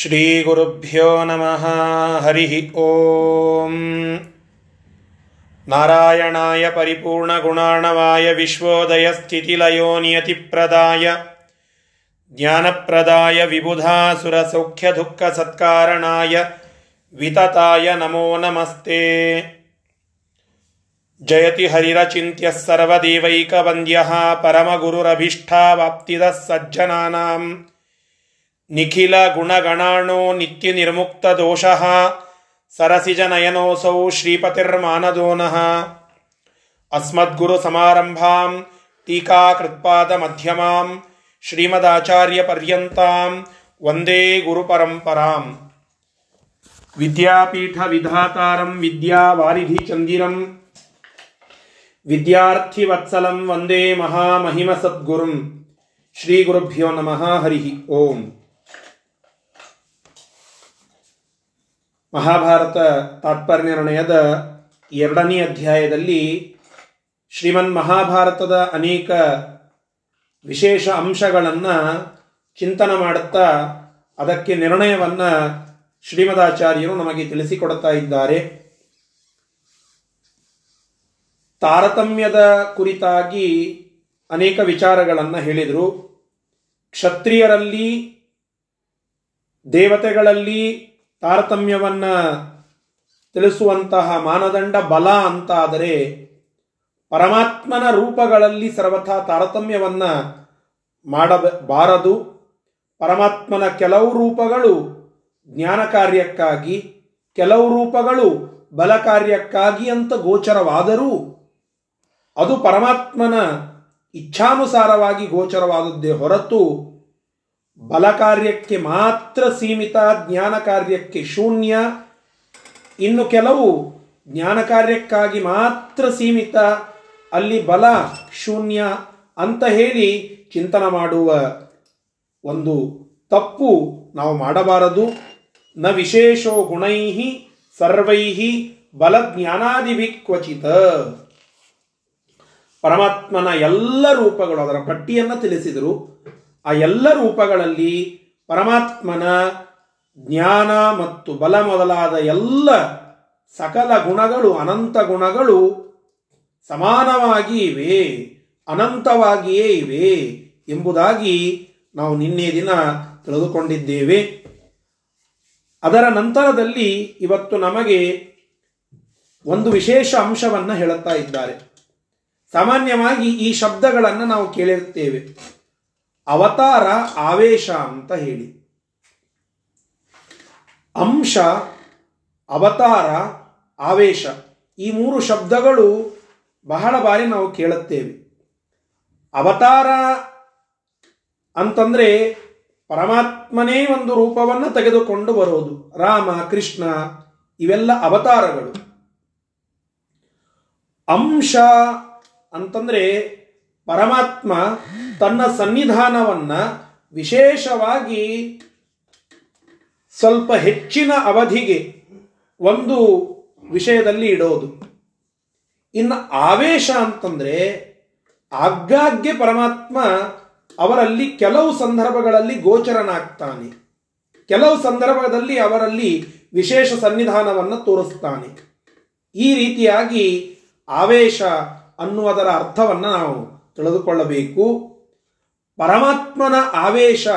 श्रीगुरुभ्यो नमः हरिः ॐ नारायणाय परिपूर्णगुणार्णवाय विश्वोदयस्थितिलयो नियतिप्रदाय ज्ञानप्रदाय विबुधासुरसौख्यदुःखसत्कारणाय वितताय नमो नमस्ते जयति हरिरचिन्त्यः सर्वदेवैकवन्द्यः परमगुरुरभीष्टावाप्तिदः सज्जनानाम् ನಿಖಿಲ ಗುಣಗಣಾಣೋ ನಿತ್ಯ ನಿರ್ಮುಕ್ತ ದೋಷಃ ಸರಸಿಜ ನಯನೋಸೌ ಶ್ರೀಪತಿರ್ಮಾನದೋನಃ. ಅಸ್ಮದ್ಗುರು ಸಮಾರಂಭಾಂ ಟೀಕಾಕೃತ್ಪಾದ ಮಧ್ಯಮಾಂ ಶ್ರೀಮದಾಚಾರ್ಯ ಪರ್ಯಂತಾಂ ವಂದೇ ಗುರುಪರಂಪರಾಂ. ವಿದ್ಯಾಪೀಠ ವಿಧಾತಾರಂ ವಿದ್ಯಾವಾರಿಧಿ ಚಂದಿರಂ ವಿದ್ಯಾರ್ಥಿವತ್ಸಲಂ ವಂದೇ ಮಹಾಮಹಿಮಸದ್ಗುರುಂ. ಶ್ರೀಗುರುಭ್ಯೋ ನಮಃ ಹರಿ ಓಂ. ಮಹಾಭಾರತ ತಾತ್ಪರ್ಯ ನಿರ್ಣಯದ ಎರಡನೇ ಅಧ್ಯಾಯದಲ್ಲಿ ಶ್ರೀಮನ್ ಮಹಾಭಾರತದ ಅನೇಕ ವಿಶೇಷ ಅಂಶಗಳನ್ನು ಚಿಂತನ ಮಾಡುತ್ತಾ ಅದಕ್ಕೆ ನಿರ್ಣಯವನ್ನು ಶ್ರೀಮದಾಚಾರ್ಯರು ನಮಗೆ ತಿಳಿಸಿಕೊಡುತ್ತಾ ಇದ್ದಾರೆ. ತಾರತಮ್ಯದ ಕುರಿತಾಗಿ ಅನೇಕ ವಿಚಾರಗಳನ್ನು ಹೇಳಿದರು. ಕ್ಷತ್ರಿಯರಲ್ಲಿ, ದೇವತೆಗಳಲ್ಲಿ ತಾರತಮ್ಯವನ್ನ ತಿಳಿಸುವಂತಹ ಮಾನದಂಡ ಬಲ ಅಂತಾದರೆ ಪರಮಾತ್ಮನ ರೂಪಗಳಲ್ಲಿ ಸರ್ವಥಾ ತಾರತಮ್ಯವನ್ನ ಮಾಡಬಾರದು. ಪರಮಾತ್ಮನ ಕೆಲವು ರೂಪಗಳು ಜ್ಞಾನ ಕಾರ್ಯಕ್ಕಾಗಿ, ಕೆಲವು ರೂಪಗಳು ಬಲ ಕಾರ್ಯಕ್ಕಾಗಿ ಅಂತ ಗೋಚರವಾದರೂ ಅದು ಪರಮಾತ್ಮನ ಇಚ್ಛಾನುಸಾರವಾಗಿ ಗೋಚರವಾದದ್ದೇ ಹೊರತು ಬಲ ಕಾರ್ಯಕ್ಕೆ ಮಾತ್ರ ಸೀಮಿತ, ಜ್ಞಾನ ಕಾರ್ಯಕ್ಕೆ ಶೂನ್ಯ. ಇನ್ನು ಕೆಲವು ಜ್ಞಾನ ಕಾರ್ಯಕ್ಕಾಗಿ ಮಾತ್ರ ಸೀಮಿತ, ಅಲ್ಲಿ ಬಲ ಶೂನ್ಯ ಅಂತ ಹೇಳಿ ಚಿಂತನ ಮಾಡುವ ಒಂದು ತಪ್ಪು ನಾವು ಮಾಡಬಾರದು. ನ ವಿಶೇಷೋ ಗುಣೈ ಸರ್ವೈ ಬಲಜ್ಞಾನಾದಿಭಿ ಕ್ವಚಿತ ಪರಮಾತ್ಮನ ಎಲ್ಲ ರೂಪಗಳು ಅದರ ಪಟ್ಟಿಯನ್ನು ತಿಳಿಸಿದರು. ಆ ಎಲ್ಲ ರೂಪಗಳಲ್ಲಿ ಪರಮಾತ್ಮನ ಜ್ಞಾನ ಮತ್ತು ಬಲ ಮೊದಲಾದ ಎಲ್ಲ ಸಕಲ ಗುಣಗಳು, ಅನಂತ ಗುಣಗಳು ಸಮಾನವಾಗಿ ಇವೆ, ಅನಂತವಾಗಿಯೇ ಇವೆ ಎಂಬುದಾಗಿ ನಾವು ನಿನ್ನೆ ದಿನ ತಿಳಿದುಕೊಂಡಿದ್ದೇವೆ. ಅದರ ನಂತರದಲ್ಲಿ ಇವತ್ತು ನಮಗೆ ಒಂದು ವಿಶೇಷ ಅಂಶವನ್ನು ಹೇಳುತ್ತಾ ಇದ್ದಾರೆ. ಸಾಮಾನ್ಯವಾಗಿ ಈ ಶಬ್ದಗಳನ್ನು ನಾವು ಕೇಳಿರುತ್ತೇವೆ ಅವತಾರ ಆವೇಶ ಅಂತ ಹೇಳಿ. ಅಂಶ, ಅವತಾರ, ಆವೇಶ ಈ ಮೂರು ಶಬ್ದಗಳು ಬಹಳ ಬಾರಿ ನಾವು ಕೇಳುತ್ತೇವೆ. ಅವತಾರ ಅಂತಂದ್ರೆ ಪರಮಾತ್ಮನೇ ಒಂದು ರೂಪವನ್ನು ತೆಗೆದುಕೊಂಡು ಬರೋದು. ರಾಮ, ಕೃಷ್ಣ ಇವೆಲ್ಲ ಅವತಾರಗಳು. ಅಂಶ ಅಂತಂದ್ರೆ ಪರಮಾತ್ಮ ತನ್ನ ಸನ್ನಿಧಾನವನ್ನು ವಿಶೇಷವಾಗಿ ಸ್ವಲ್ಪ ಹೆಚ್ಚಿನ ಅವಧಿಗೆ ಒಂದು ವಿಷಯದಲ್ಲಿ ಇಡೋದು. ಇನ್ನು ಆವೇಶ ಅಂತಂದರೆ ಆಗಾಗ್ಗೆ ಪರಮಾತ್ಮ ಅವರಲ್ಲಿ ಕೆಲವು ಸಂದರ್ಭಗಳಲ್ಲಿ ಗೋಚರನಾಗ್ತಾನೆ. ಕೆಲವು ಸಂದರ್ಭದಲ್ಲಿ ಅವರಲ್ಲಿ ವಿಶೇಷ ಸನ್ನಿಧಾನವನ್ನು ತೋರಿಸ್ತಾನೆ. ಈ ರೀತಿಯಾಗಿ ಆವೇಶ ಅನ್ನುವುದರ ಅರ್ಥವನ್ನು ನಾವು ತಿಳಿದುಕೊಳ್ಳಬೇಕು. ಪರಮಾತ್ಮನ ಆವೇಶ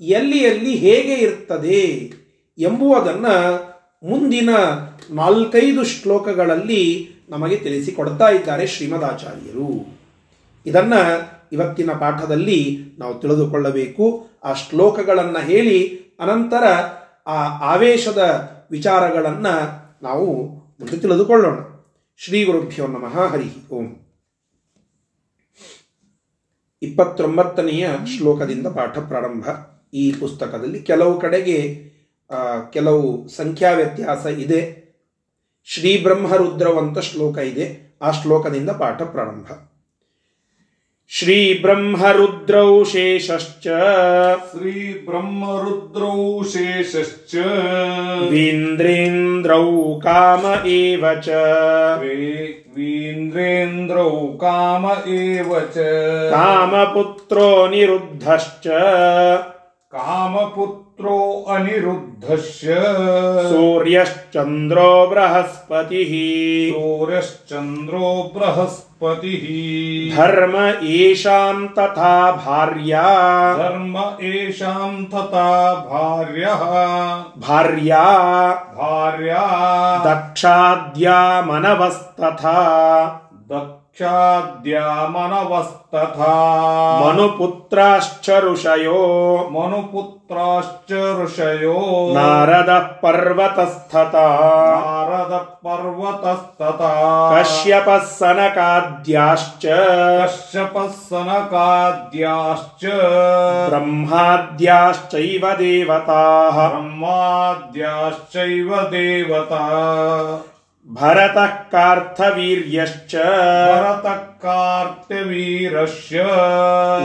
ಎಲ್ಲಿ ಎಲ್ಲಿ ಹೇಗೆ ಇರ್ತದೆ ಎಂಬುವುದನ್ನು ಮುಂದಿನ ನಾಲ್ಕೈದು ಶ್ಲೋಕಗಳಲ್ಲಿ ನಮಗೆ ತಿಳಿಸಿಕೊಡ್ತಾ ಇದ್ದಾರೆ ಶ್ರೀಮದಾಚಾರ್ಯರು. ಇದನ್ನು ಇವತ್ತಿನ ಪಾಠದಲ್ಲಿ ನಾವು ತಿಳಿದುಕೊಳ್ಳಬೇಕು. ಆ ಶ್ಲೋಕಗಳನ್ನು ಹೇಳಿ, ಅನಂತರ ಆ ಆವೇಶದ ವಿಚಾರಗಳನ್ನು ನಾವು ಮುಂದೆ ತಿಳಿದುಕೊಳ್ಳೋಣ. ಶ್ರೀ ಗುರುಭ್ಯೋ ನಮಃ ಹರಿ ಓಂ. ಇಪ್ಪತ್ತೊಂಬತ್ತನೆಯ ಶ್ಲೋಕದಿಂದ ಪಾಠ ಪ್ರಾರಂಭ. ಈ ಪುಸ್ತಕದಲ್ಲಿ ಕೆಲವು ಕಡೆಗೆ ಕೆಲವು ಸಂಖ್ಯಾ ವ್ಯತ್ಯಾಸ ಇದೆ. ಶ್ರೀ ಬ್ರಹ್ಮರುದ್ರವಂತ ಶ್ಲೋಕ ಇದೆ. ಆ ಶ್ಲೋಕದಿಂದ ಪಾಠ ಪ್ರಾರಂಭ. श्रीब्रह्मरुद्रौ शेषश्च। श्रीब्रह्मरुद्रौ शेषश्च। वीन्द्रेन्द्रौ काम एव च। वीन्द्रेन्द्रौ काम एव च। कामपुत्रो निरुद्धश्च। कामपुत्र पुत्रो अनिरुद्धस्य सूर्यश्चन्द्रो बृहस्पतिः। सूर्यश्चन्द्रो बृहस्पतिः। धर्म येषां तथा भार्या। धर्म एषां तथा भार्यः। भार्या। भार्या। दक्षाद्या मनवस्तथा दक्षाद्या मनवस्तथा मनुपुत्राश्च ऋषयो मनुपुत्राश्च ऋषयो नारदः पर्वतस्तथा नारदपर्वतस्तथा कश्यपः सनकाद्याश्च कश्यपः सनकाद्याश्च ब्रह्माद्याश्चैव देवताः। ब्रह्माद्याश्चैव देवता। भरतः कार्तवीर्यश्च भरतः कार्त्यवीरस्य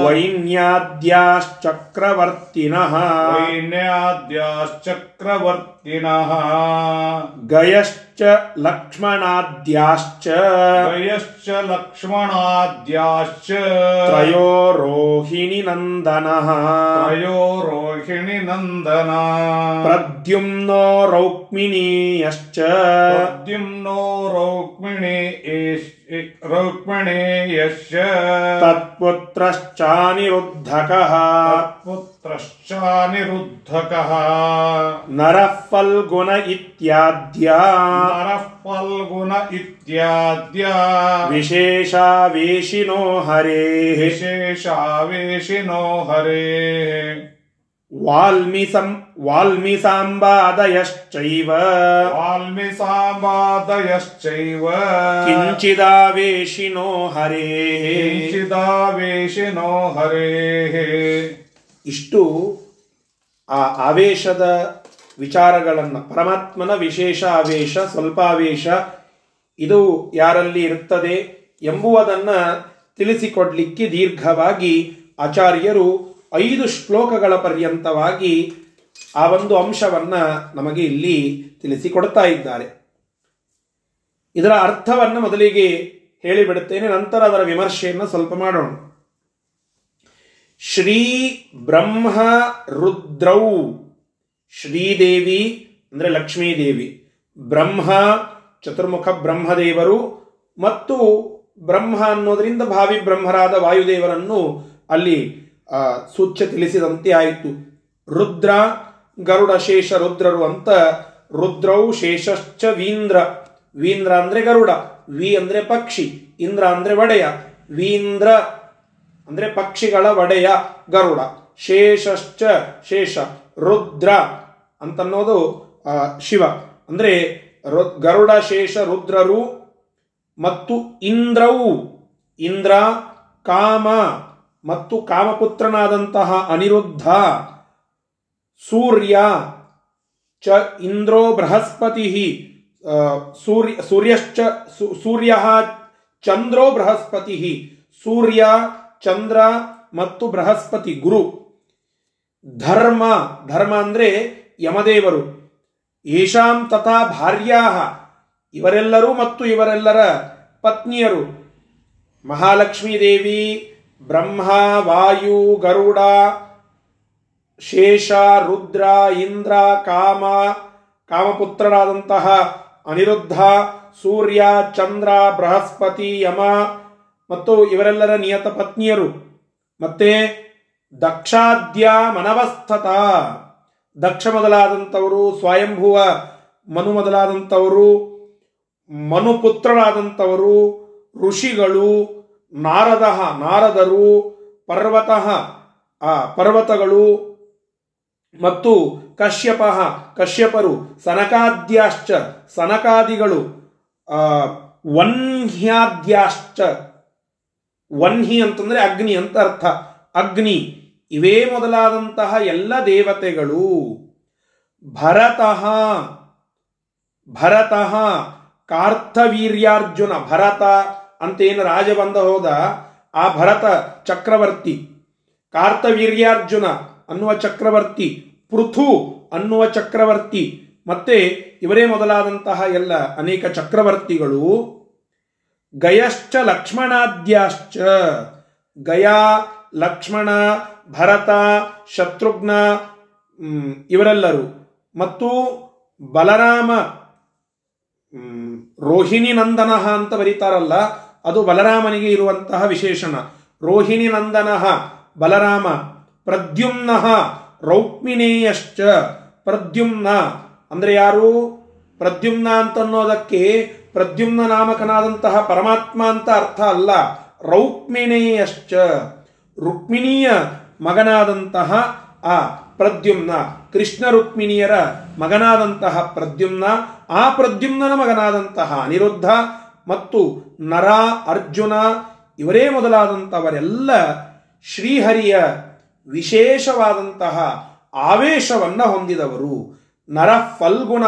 वैन्याद्याश्चक्रवर्तिनः वैन्याद्याश्चक्रवर्तिनः गयश्च लक्ष्मणाद्याश्च। गयश्च लक्ष्मणाद्याश्च। त्रयो रोहिणिनन्दनः त्रयो रोहिणिनन्दना प्रद्युम्नो रौक्मिणीयश्च। प्रद्युम्नो रौक्मिणे रौक्मिणेयश्च तत्पुत्रश्चानिरुद्धकः। पुत्रश्चानिरुद्धकः नरः फल्गुन इत्याद्या। नरः फल्गुन इत्याद्या। विशेषावेशिनो हरेः। विशेषावेशिनो हरेः। ವಾಲ್ಮೀಸಂ ವಾಲ್ಮೀಸಾಂಬಾದಯಶ್ಚೈವ. ವಾಲ್ಮೀಸಾಂಬಾದಯಶ್ಚೈವ. ಕಿಂಚಿದಾವೇಶಿನೋ ಹರೇ. ಕಿಂಚಿದಾವೇಶಿನೋ ಹರೇ ಇಷ್ಟು ಆ ಆವೇಶದ ವಿಚಾರಗಳನ್ನು ಪರಮಾತ್ಮನ ವಿಶೇಷ ಆವೇಶ ಸ್ವಲ್ಪಾವೇಶ ಇದು ಯಾರಲ್ಲಿ ಇರುತ್ತದೆ ಎಂಬುವುದನ್ನು ತಿಳಿಸಿಕೊಡ್ಲಿಕ್ಕೆ ದೀರ್ಘವಾಗಿ ಆಚಾರ್ಯರು ಐದು ಶ್ಲೋಕಗಳ ಪರ್ಯಂತವಾಗಿ ಆ ಒಂದು ಅಂಶವನ್ನ ನಮಗೆ ಇಲ್ಲಿ ತಿಳಿಸಿಕೊಡ್ತಾ ಇದ್ದಾರೆ. ಇದರ ಅರ್ಥವನ್ನು ಮೊದಲಿಗೆ ಹೇಳಿಬಿಡುತ್ತೇನೆ, ನಂತರ ಅದರ ವಿಮರ್ಶೆಯನ್ನು ಸ್ವಲ್ಪ ಮಾಡೋಣ. ಶ್ರೀ ಬ್ರಹ್ಮ ರುದ್ರೌ, ಶ್ರೀದೇವಿ ಅಂದರೆ ಲಕ್ಷ್ಮೀದೇವಿ. ಬ್ರಹ್ಮ, ಚತುರ್ಮುಖ ಬ್ರಹ್ಮದೇವರು ಮತ್ತು ಬ್ರಹ್ಮ ಅನ್ನೋದರಿಂದ ಭಾವಿ ಬ್ರಹ್ಮರಾದ ವಾಯುದೇವರನ್ನು ಅಲ್ಲಿ ಸೂಚ್ಯ ತಿಳಿಸಿದಂತೆ ಆಯಿತು. ರುದ್ರ, ಗರುಡ ಶೇಷ ರುದ್ರರು ಅಂತ ರುದ್ರೌ ಶೇಷಶ್ಚ ವೀಂದ್ರ. ವೀಂದ್ರ ಅಂದ್ರೆ ಗರುಡ, ವಿ ಅಂದ್ರೆ ಪಕ್ಷಿ, ಇಂದ್ರ ಅಂದ್ರೆ ಒಡೆಯ, ವೀಂದ್ರ ಅಂದ್ರೆ ಪಕ್ಷಿಗಳ ಒಡೆಯ ಗರುಡ. ಶೇಷಶ್ಚ ಶೇಷ ರುದ್ರ ಅಂತನ್ನೋದು ಶಿವ. ಅಂದ್ರೆ ಗರುಡ, ಶೇಷ, ರುದ್ರರು ಮತ್ತು ಇಂದ್ರವು ಇಂದ್ರ, ಕಾಮ. ಮತ್ತು ಕಾಮಪುತ್ರನಾದಂತಹ ಅನಿರುದ್ಧ, ಸೂರ್ಯ, ಚ ಇಂದ್ರೋ ಬೃಹಸ್ಪತಿ ಸೂರ್ಯ, ಸೂರ್ಯಶ್ಚ ಸೂರ್ಯ ಚಂದ್ರೋ ಬೃಹಸ್ಪತಿ, ಸೂರ್ಯ, ಚಂದ್ರ ಮತ್ತು ಬೃಹಸ್ಪತಿ, ಗುರು. ಧರ್ಮ ಧರ್ಮ ಅಂದ್ರೆ ಯಮದೇವರು. ಯಶಾಂ ತಥಾ ಭಾರ್ಯಾ, ಇವರೆಲ್ಲರೂ ಮತ್ತು ಇವರೆಲ್ಲರ ಪತ್ನಿಯರು. ಮಹಾಲಕ್ಷ್ಮೀ ದೇವಿ ಬ್ರಹ್ಮ, ವಾಯು, ಗರುಡ, ಶೇಷ, ರುದ್ರ, ಇಂದ್ರ, ಕಾಮ, ಕಾಮಪುತ್ರರಾದಂತಹ ಅನಿರುದ್ಧ, ಸೂರ್ಯ, ಚಂದ್ರ, ಬೃಹಸ್ಪತಿ, ಯಮ ಮತ್ತು ಇವರೆಲ್ಲರ ನಿಯತ ಪತ್ನಿಯರು. ಮತ್ತೆ ದಕ್ಷಾದ್ಯ ಮನವಸ್ಥತ. ದಕ್ಷ ಮೊದಲಾದಂಥವರು, ಸ್ವಯಂಭುವ ಮನು ಮೊದಲಾದಂಥವರು, ಮನುಪುತ್ರರಾದಂಥವರು, ಋಷಿಗಳು ನಾರದ, ನಾರದರು, ಪರ್ವತ, ಆ, ಪರ್ವತಗಳು ಮತ್ತು ಕಶ್ಯಪ, ಕಶ್ಯಪರು, ಸನಕಾದ್ಯಾಶ್ಚ, ಸನಕಾದಿಗಳು ವನ್ಹ್ಯಾದ್ಯಾಶ್ಚ, ವನ್ಹಿ ಅಂತಂದ್ರೆ ಅಗ್ನಿ ಅಂತ ಅರ್ಥ. ಅಗ್ನಿ, ಇವೇ ಮೊದಲಾದಂತಹ ಎಲ್ಲ ದೇವತೆಗಳು. ಭರತಃ ಭರತಃ ಕಾರ್ಥವೀರ್ಯಾರ್ಜುನ ಭರತ ಅಂತ ಏನು ರಾಜ ಬಂದ ಹೋದ ಆ ಭರತ ಚಕ್ರವರ್ತಿ, ಕಾರ್ತವೀರ್ಯಾರ್ಜುನ ಅನ್ನುವ ಚಕ್ರವರ್ತಿ, ಪೃಥು ಅನ್ನುವ ಚಕ್ರವರ್ತಿ, ಮತ್ತೆ ಇವರೇ ಮೊದಲಾದಂತಹ ಎಲ್ಲ ಅನೇಕ ಚಕ್ರವರ್ತಿಗಳು, ಗಯಶ್ಚ ಲಕ್ಷ್ಮಣಾದ್ಯಾಶ್ಚ, ಗಯಾ, ಲಕ್ಷ್ಮಣ, ಭರತ, ಶತ್ರುಘ್ನ ಇವರೆಲ್ಲರು. ಮತ್ತು ಬಲರಾಮ ರೋಹಿಣಿ ನಂದನ ಅಂತ ಬರೀತಾರಲ್ಲ ಅದು ಬಲರಾಮನಿಗೆ ಇರುವಂತಹ ವಿಶೇಷಣ. ರೋಹಿಣಿ ನಂದನ ಬಲರಾಮ, ಪ್ರದ್ಯುಮ್ನ ರೌಕ್ಮಿನೇಯಶ್ಚ ಪ್ರದ್ಯುಮ್ನ. ಅಂದ್ರೆ ಯಾರು? ಪ್ರದ್ಯುಮ್ನ ಅಂತನ್ನೋದಕ್ಕೆ ಪ್ರದ್ಯುಮ್ನ ನಾಮಕನಾದಂತಹ ಪರಮಾತ್ಮ ಅಂತ ಅರ್ಥ ಅಲ್ಲ. ರೌಕ್ಮಿಣೇಯಶ್ಚ, ರುಕ್ಮಿಣಿಯ ಮಗನಾದಂತಹ ಆ ಪ್ರದ್ಯುಮ್ನ. ಕೃಷ್ಣ ರುಕ್ಮಿಣಿಯರ ಮಗನಾದಂತಹ ಪ್ರದ್ಯುಮ್ನ, ಆ ಪ್ರದ್ಯುಮ್ನನ ಮಗನಾದಂತಹ. ಅನಿರುದ್ಧ ಮತ್ತು ನರ, ಅರ್ಜುನ ಇವರೇ ಮೊದಲಾದಂಥವರೆಲ್ಲ ಶ್ರೀಹರಿಯ ವಿಶೇಷವಾದಂತಹ ಆವೇಶವನ್ನು ಹೊಂದಿದವರು. ನರ ಫಲ್ಗುಣ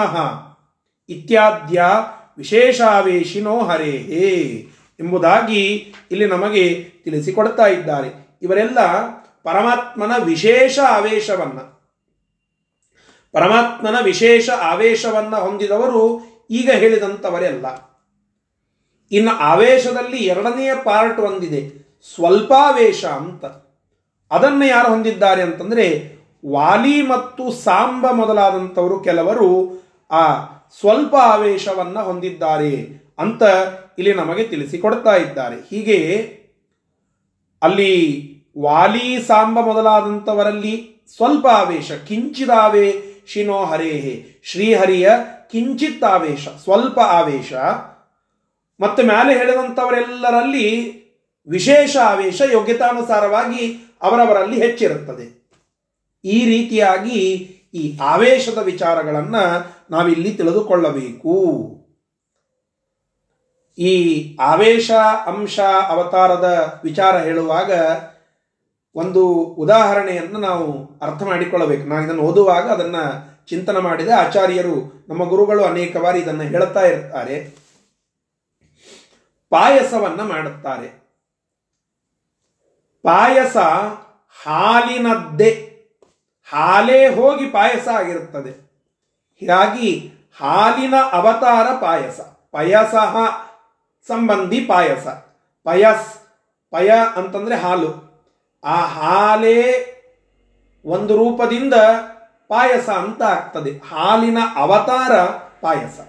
ಇತ್ಯಾದ್ಯ ವಿಶೇಷಾವೇಶಿನೋ ಹರೇ ಎಂಬುದಾಗಿ ಇಲ್ಲಿ ನಮಗೆ ತಿಳಿಸಿಕೊಡ್ತಾ ಇದ್ದಾರೆ. ಇವರೆಲ್ಲ ಪರಮಾತ್ಮನ ವಿಶೇಷ ಆವೇಶವನ್ನ, ಪರಮಾತ್ಮನ ವಿಶೇಷ ಆವೇಶವನ್ನ ಹೊಂದಿದವರು ಈಗ ಹೇಳಿದಂಥವರೆಲ್ಲ ಇನ್ನು ಆವೇಶದಲ್ಲಿ ಎರಡನೆಯ ಪಾರ್ಟ್ ಒಂದಿದೆ. ಸ್ವಲ್ಪಾವೇಶ ಅಂತ. ಅದನ್ನು ಯಾರು ಹೊಂದಿದ್ದಾರೆ ಅಂತಂದರೆ ವಾಲಿ ಮತ್ತು ಸಾಂಬ ಮೊದಲಾದಂಥವರು ಕೆಲವರು ಆ ಸ್ವಲ್ಪ ಆವೇಶವನ್ನು ಹೊಂದಿದ್ದಾರೆ ಅಂತ ಇಲ್ಲಿ ನಮಗೆ ತಿಳಿಸಿಕೊಡ್ತಾ ಇದ್ದಾರೆ. ಹೀಗೆ ಅಲ್ಲಿ ವಾಲಿ, ಸಾಂಬ ಮೊದಲಾದಂಥವರಲ್ಲಿ ಸ್ವಲ್ಪ ಆವೇಶ ಕಿಂಚಿದಾವೇಶಿನೋ ಹರೇಹೇ. ಶ್ರೀಹರಿಯ ಕಿಂಚಿತ್ ಆವೇಶ ಸ್ವಲ್ಪ ಆವೇಶ. ಮತ್ತೆ ಮೇಲೆ ಹೇಳಿದಂಥವರೆಲ್ಲರಲ್ಲಿ ವಿಶೇಷ ಆವೇಶ ಯೋಗ್ಯತಾನುಸಾರವಾಗಿ ಅವರವರಲ್ಲಿ ಹೆಚ್ಚಿರುತ್ತದೆ. ಈ ರೀತಿಯಾಗಿ ಈ ಆವೇಶದ ವಿಚಾರಗಳನ್ನ ನಾವಿಲ್ಲಿ ತಿಳಿದುಕೊಳ್ಳಬೇಕು. ಈ ಆವೇಶ ಅಂಶ ಅವತಾರದ ವಿಚಾರ ಹೇಳುವಾಗ ಒಂದು ಉದಾಹರಣೆಯನ್ನು ನಾವು ಅರ್ಥ ಮಾಡಿಕೊಳ್ಳಬೇಕು. ನಾನು ಇದನ್ನು ಓದುವಾಗ ಅದನ್ನು ಚಿಂತನೆ ಮಾಡಿದ ಆಚಾರ್ಯರು, ನಮ್ಮ ಗುರುಗಳು ಅನೇಕ ಬಾರಿ ಇದನ್ನು ಹೇಳ್ತಾ ಇರ್ತಾರೆ. ಪಾಯಸವನ್ನ ಮಾಡುತ್ತಾರೆ. ಪಾಯಸ ಹಾಲಿನದ್ದೇ. ಹಾಲೇ ಹೋಗಿ ಪಾಯಸ ಆಗಿರುತ್ತದೆ. ಹೀಗಾಗಿ ಹಾಲಿನ ಅವತಾರ ಪಾಯಸ. ಪಯಸ ಸಂಬಂಧಿ ಪಾಯಸ. ಪಯಸ್, ಪಯ ಅಂತಂದ್ರೆ ಹಾಲು. ಆ ಹಾಲೇ ಒಂದು ರೂಪದಿಂದ ಪಾಯಸ ಅಂತ ಆಗ್ತದೆ. ಹಾಲಿನ ಅವತಾರ ಪಾಯಸ.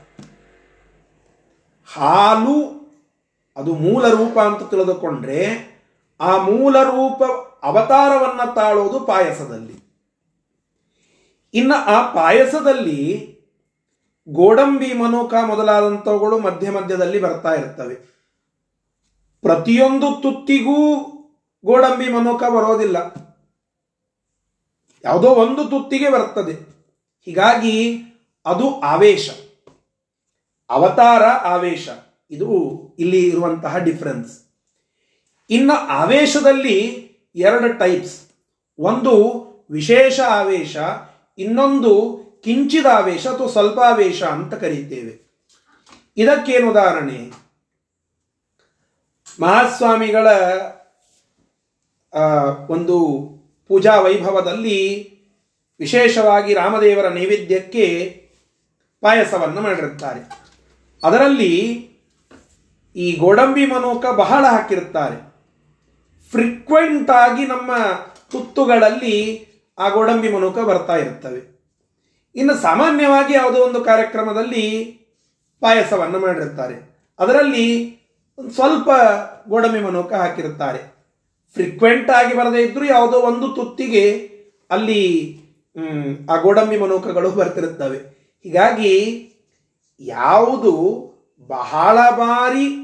ಹಾಲು ಅದು ಮೂಲ ರೂಪ ಅಂತ ತಿಳಿದುಕೊಂಡ್ರೆ ಆ ಮೂಲ ರೂಪ ಅವತಾರವನ್ನ ತಾಳೋದು ಪಾಯಸದಲ್ಲಿ. ಇನ್ನು ಆ ಪಾಯಸದಲ್ಲಿ ಗೋಡಂಬಿ, ಮನೋಕ ಮೊದಲಾದಂಥವುಗಳು ಮಧ್ಯ ಮಧ್ಯದಲ್ಲಿ ಬರ್ತಾ ಇರ್ತವೆ. ಪ್ರತಿಯೊಂದು ತುತ್ತಿಗೂ ಗೋಡಂಬಿ, ಮನೋಕ ಬರೋದಿಲ್ಲ. ಯಾವುದೋ ಒಂದು ತುತ್ತಿಗೆ ಬರ್ತದೆ. ಹೀಗಾಗಿ ಅದು ಆವೇಶ. ಅವತಾರ ಆವೇಶ. ಇದು ಇಲ್ಲಿ ಇರುವಂತಹ ಡಿಫರೆನ್ಸ್ ಇನ್ನು ಆವೇಶದಲ್ಲಿ ಎರಡು ಟೈಪ್ಸ್ ಒಂದು ವಿಶೇಷ ಆವೇಶ, ಇನ್ನೊಂದು ಕಿಂಚಿದ ಆವೇಶ ಅಥವಾ ಸ್ವಲ್ಪ ಆವೇಶ ಅಂತ ಕರೀತೇವೆ. ಇದಕ್ಕೇನು ಉದಾಹರಣೆ? ಮಹಾಸ್ವಾಮಿಗಳ ಒಂದು ಪೂಜಾ ವೈಭವದಲ್ಲಿ ವಿಶೇಷವಾಗಿ ರಾಮದೇವರ ನೈವೇದ್ಯಕ್ಕೆ ಪಾಯಸವನ್ನು ಮಾಡಿರುತ್ತಾರೆ. ಅದರಲ್ಲಿ ಈ ಗೋಡಂಬಿ ಮನೋಕ ಬಹಳ ಹಾಕಿರುತ್ತಾರೆ. ಫ್ರೀಕ್ವೆಂಟ್ ಆಗಿ ನಮ್ಮ ತುತ್ತುಗಳಲ್ಲಿ ಆ ಗೋಡಂಬಿ ಮನೋಕ ಬರ್ತಾ ಇರುತ್ತವೆ. ಇನ್ನು ಸಾಮಾನ್ಯವಾಗಿ ಯಾವುದೋ ಒಂದು ಕಾರ್ಯಕ್ರಮದಲ್ಲಿ ಪಾಯಸವನ್ನು ಮಾಡಿರುತ್ತಾರೆ. ಅದರಲ್ಲಿ ಒಂದು ಸ್ವಲ್ಪ ಗೋಡಂಬಿ ಮನೋಕ ಹಾಕಿರುತ್ತಾರೆ. ಫ್ರೀಕ್ವೆಂಟ್ ಆಗಿ ಬರದೇ ಇದ್ದರೂ ಯಾವುದೋ ಒಂದು ತುತ್ತಿಗೆ ಅಲ್ಲಿ ಆ ಗೋಡಂಬಿ ಮನೋಕಗಳು ಬರ್ತಿರುತ್ತವೆ. ಹೀಗಾಗಿ, ಯಾವುದು ಬಹಳ ಬಾರಿ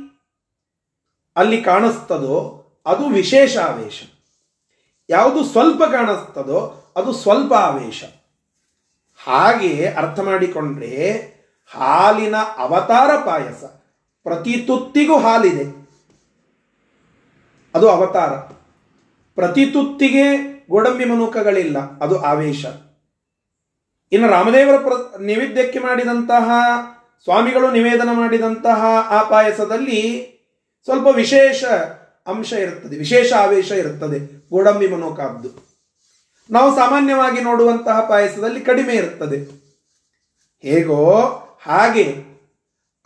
ಅಲ್ಲಿ ಕಾಣಿಸ್ತದೋ ಅದು ವಿಶೇಷ ಆವೇಶ. ಯಾವುದು ಸ್ವಲ್ಪ ಕಾಣಿಸ್ತದೋ ಅದು ಸ್ವಲ್ಪ ಆವೇಶ. ಹಾಗೆ ಅರ್ಥ ಮಾಡಿಕೊಂಡ್ರೆ ಹಾಲಿನ ಅವತಾರ ಪಾಯಸ ಪ್ರತಿ ತುತ್ತಿಗೂ ಹಾಲಿದೆ. ಅದು ಅವತಾರ. ಪ್ರತಿ ತುತ್ತಿಗೆ ಗೋಡಂಬಿ ಮನುಕಗಳಿಲ್ಲ, ಅದು ಆವೇಶ. ಇನ್ನು ರಾಮದೇವರ ಪ್ರ ನೈವೇದ್ಯಕ್ಕೆ ಮಾಡಿದಂತಹ, ಸ್ವಾಮಿಗಳು ನಿವೇದನ ಮಾಡಿದಂತಹ ಆ ಪಾಯಸದಲ್ಲಿ ಸ್ವಲ್ಪ ವಿಶೇಷ ಅಂಶ ಇರುತ್ತದೆ, ವಿಶೇಷ ಆವೇಶ ಇರುತ್ತದೆ, ಗೋಡಂಬಿ ಮನೋಕಾಬ್ದು ನಾವು ಸಾಮಾನ್ಯವಾಗಿ ನೋಡುವಂತಹ ಪಾಯಸದಲ್ಲಿ ಕಡಿಮೆ ಇರುತ್ತದೆ. ಹೇಗೋ ಹಾಗೆ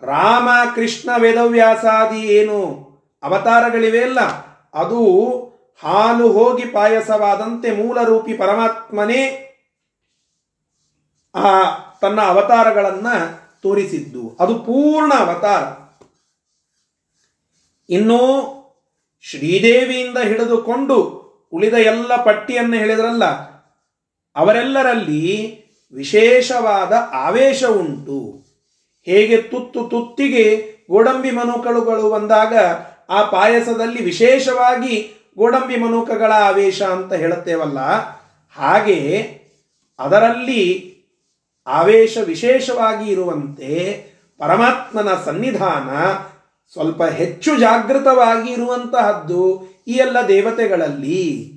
ರಾಮ, ಕೃಷ್ಣ, ವೇದವ್ಯಾಸಾದಿ ಏನು ಅವತಾರಗಳಿವೆ ಅಲ್ಲ, ಅದು ಹಾಲು ಹೋಗಿ ಪಾಯಸವಾದಂತೆ ಮೂಲರೂಪಿ ಪರಮಾತ್ಮನೇ ಆ ತನ್ನ ಅವತಾರಗಳನ್ನ ತೋರಿಸಿದ್ದು. ಅದು ಪೂರ್ಣ ಅವತಾರ. ಇನ್ನು ಶ್ರೀದೇವಿಯಿಂದ ಹಿಡಿದುಕೊಂಡು ಉಳಿದ ಎಲ್ಲ ಪಟ್ಟಿಯನ್ನು ಹೇಳಿದ್ರಲ್ಲ, ಅವರೆಲ್ಲರಲ್ಲಿ ವಿಶೇಷವಾದ ಆವೇಶ ಉಂಟು. ಹೇಗೆ ತುತ್ತು ತುತ್ತಿಗೆ ಗೋಡಂಬಿ ಮನುಕಳುಗಳು ಬಂದಾಗ ಆ ಪಾಯಸದಲ್ಲಿ ವಿಶೇಷವಾಗಿ ಗೋಡಂಬಿ ಮನುಕಗಳ ಆವೇಶ ಅಂತ ಹೇಳುತ್ತೇವಲ್ಲ, ಹಾಗೆ ಅದರಲ್ಲಿ ಆವೇಶ ವಿಶೇಷವಾಗಿ ಇರುವಂತೆ ಪರಮಾತ್ಮನ ಸನ್ನಿಧಾನ ಸ್ವಲ್ಪ ಹೆಚ್ಚು ಜಾಗೃತವಾಗಿ ಇರುವಂತಹದ್ದು ಈ ಎಲ್ಲ ದೇವತೆಗಳಲ್ಲಿ.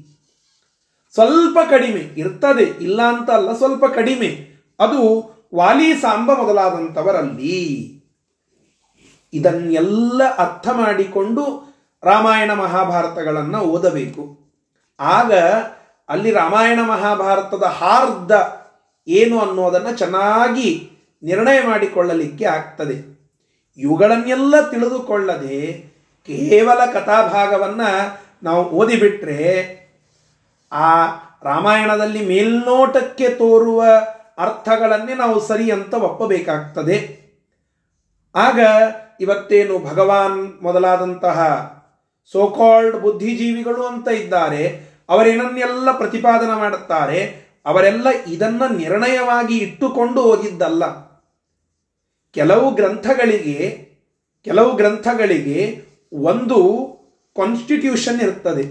ಸ್ವಲ್ಪ ಕಡಿಮೆ ಇರ್ತದೆ, ಇಲ್ಲ ಅಂತ ಅಲ್ಲ, ಸ್ವಲ್ಪ ಕಡಿಮೆ. ಅದು ವಾಲಿ ಸಾಂಬ ಮೊದಲಾದಂಥವರಲ್ಲಿ. ಇದನ್ನೆಲ್ಲ ಅರ್ಥ ಮಾಡಿಕೊಂಡು ರಾಮಾಯಣ ಮಹಾಭಾರತಗಳನ್ನು ಓದಬೇಕು. ಆಗ ಅಲ್ಲಿ ರಾಮಾಯಣ ಮಹಾಭಾರತದ ಹಾರ್ದ ಏನು ಅನ್ನೋದನ್ನು ಚೆನ್ನಾಗಿ ನಿರ್ಣಯ ಮಾಡಿಕೊಳ್ಳಲಿಕ್ಕೆ ಆಗ್ತದೆ. ಇವುಗಳನ್ನೆಲ್ಲ ತಿಳಿದುಕೊಳ್ಳದೆ ಕೇವಲ ಕಥಾಭಾಗವನ್ನು ನಾವು ಓದಿಬಿಟ್ರೆ ಆ ರಾಮಾಯಣದಲ್ಲಿ ಮೇಲ್ನೋಟಕ್ಕೆ ತೋರುವ ಅರ್ಥಗಳನ್ನೇ ನಾವು ಸರಿ ಅಂತ ಒಪ್ಪಬೇಕಾಗ್ತದೆ. ಆಗ ಇವತ್ತೇನು ಭಗವಾನ್ ಮೊದಲಾದಂತಹ ಸೋಕಾಲ್ಡ್ ಬುದ್ಧಿಜೀವಿಗಳು ಅಂತ ಇದ್ದಾರೆ, ಅವರೇನನ್ನೆಲ್ಲ ಪ್ರತಿಪಾದನೆ ಮಾಡುತ್ತಾರೆ, ಅವರೆಲ್ಲ ಇದನ್ನ ನಿರ್ಣಯವಾಗಿ ಇಟ್ಟುಕೊಂಡು ಓದಿದ್ದಲ್ಲ ಕೆಲವು ಗ್ರಂಥಗಳಿಗೆ ಕೆಲವು ಗ್ರಂಥಗಳಿಗೆ ಒಂದು ಕಾನ್ಸ್ಟಿಟ್ಯೂಷನ್ ಇರ್ತದೆ.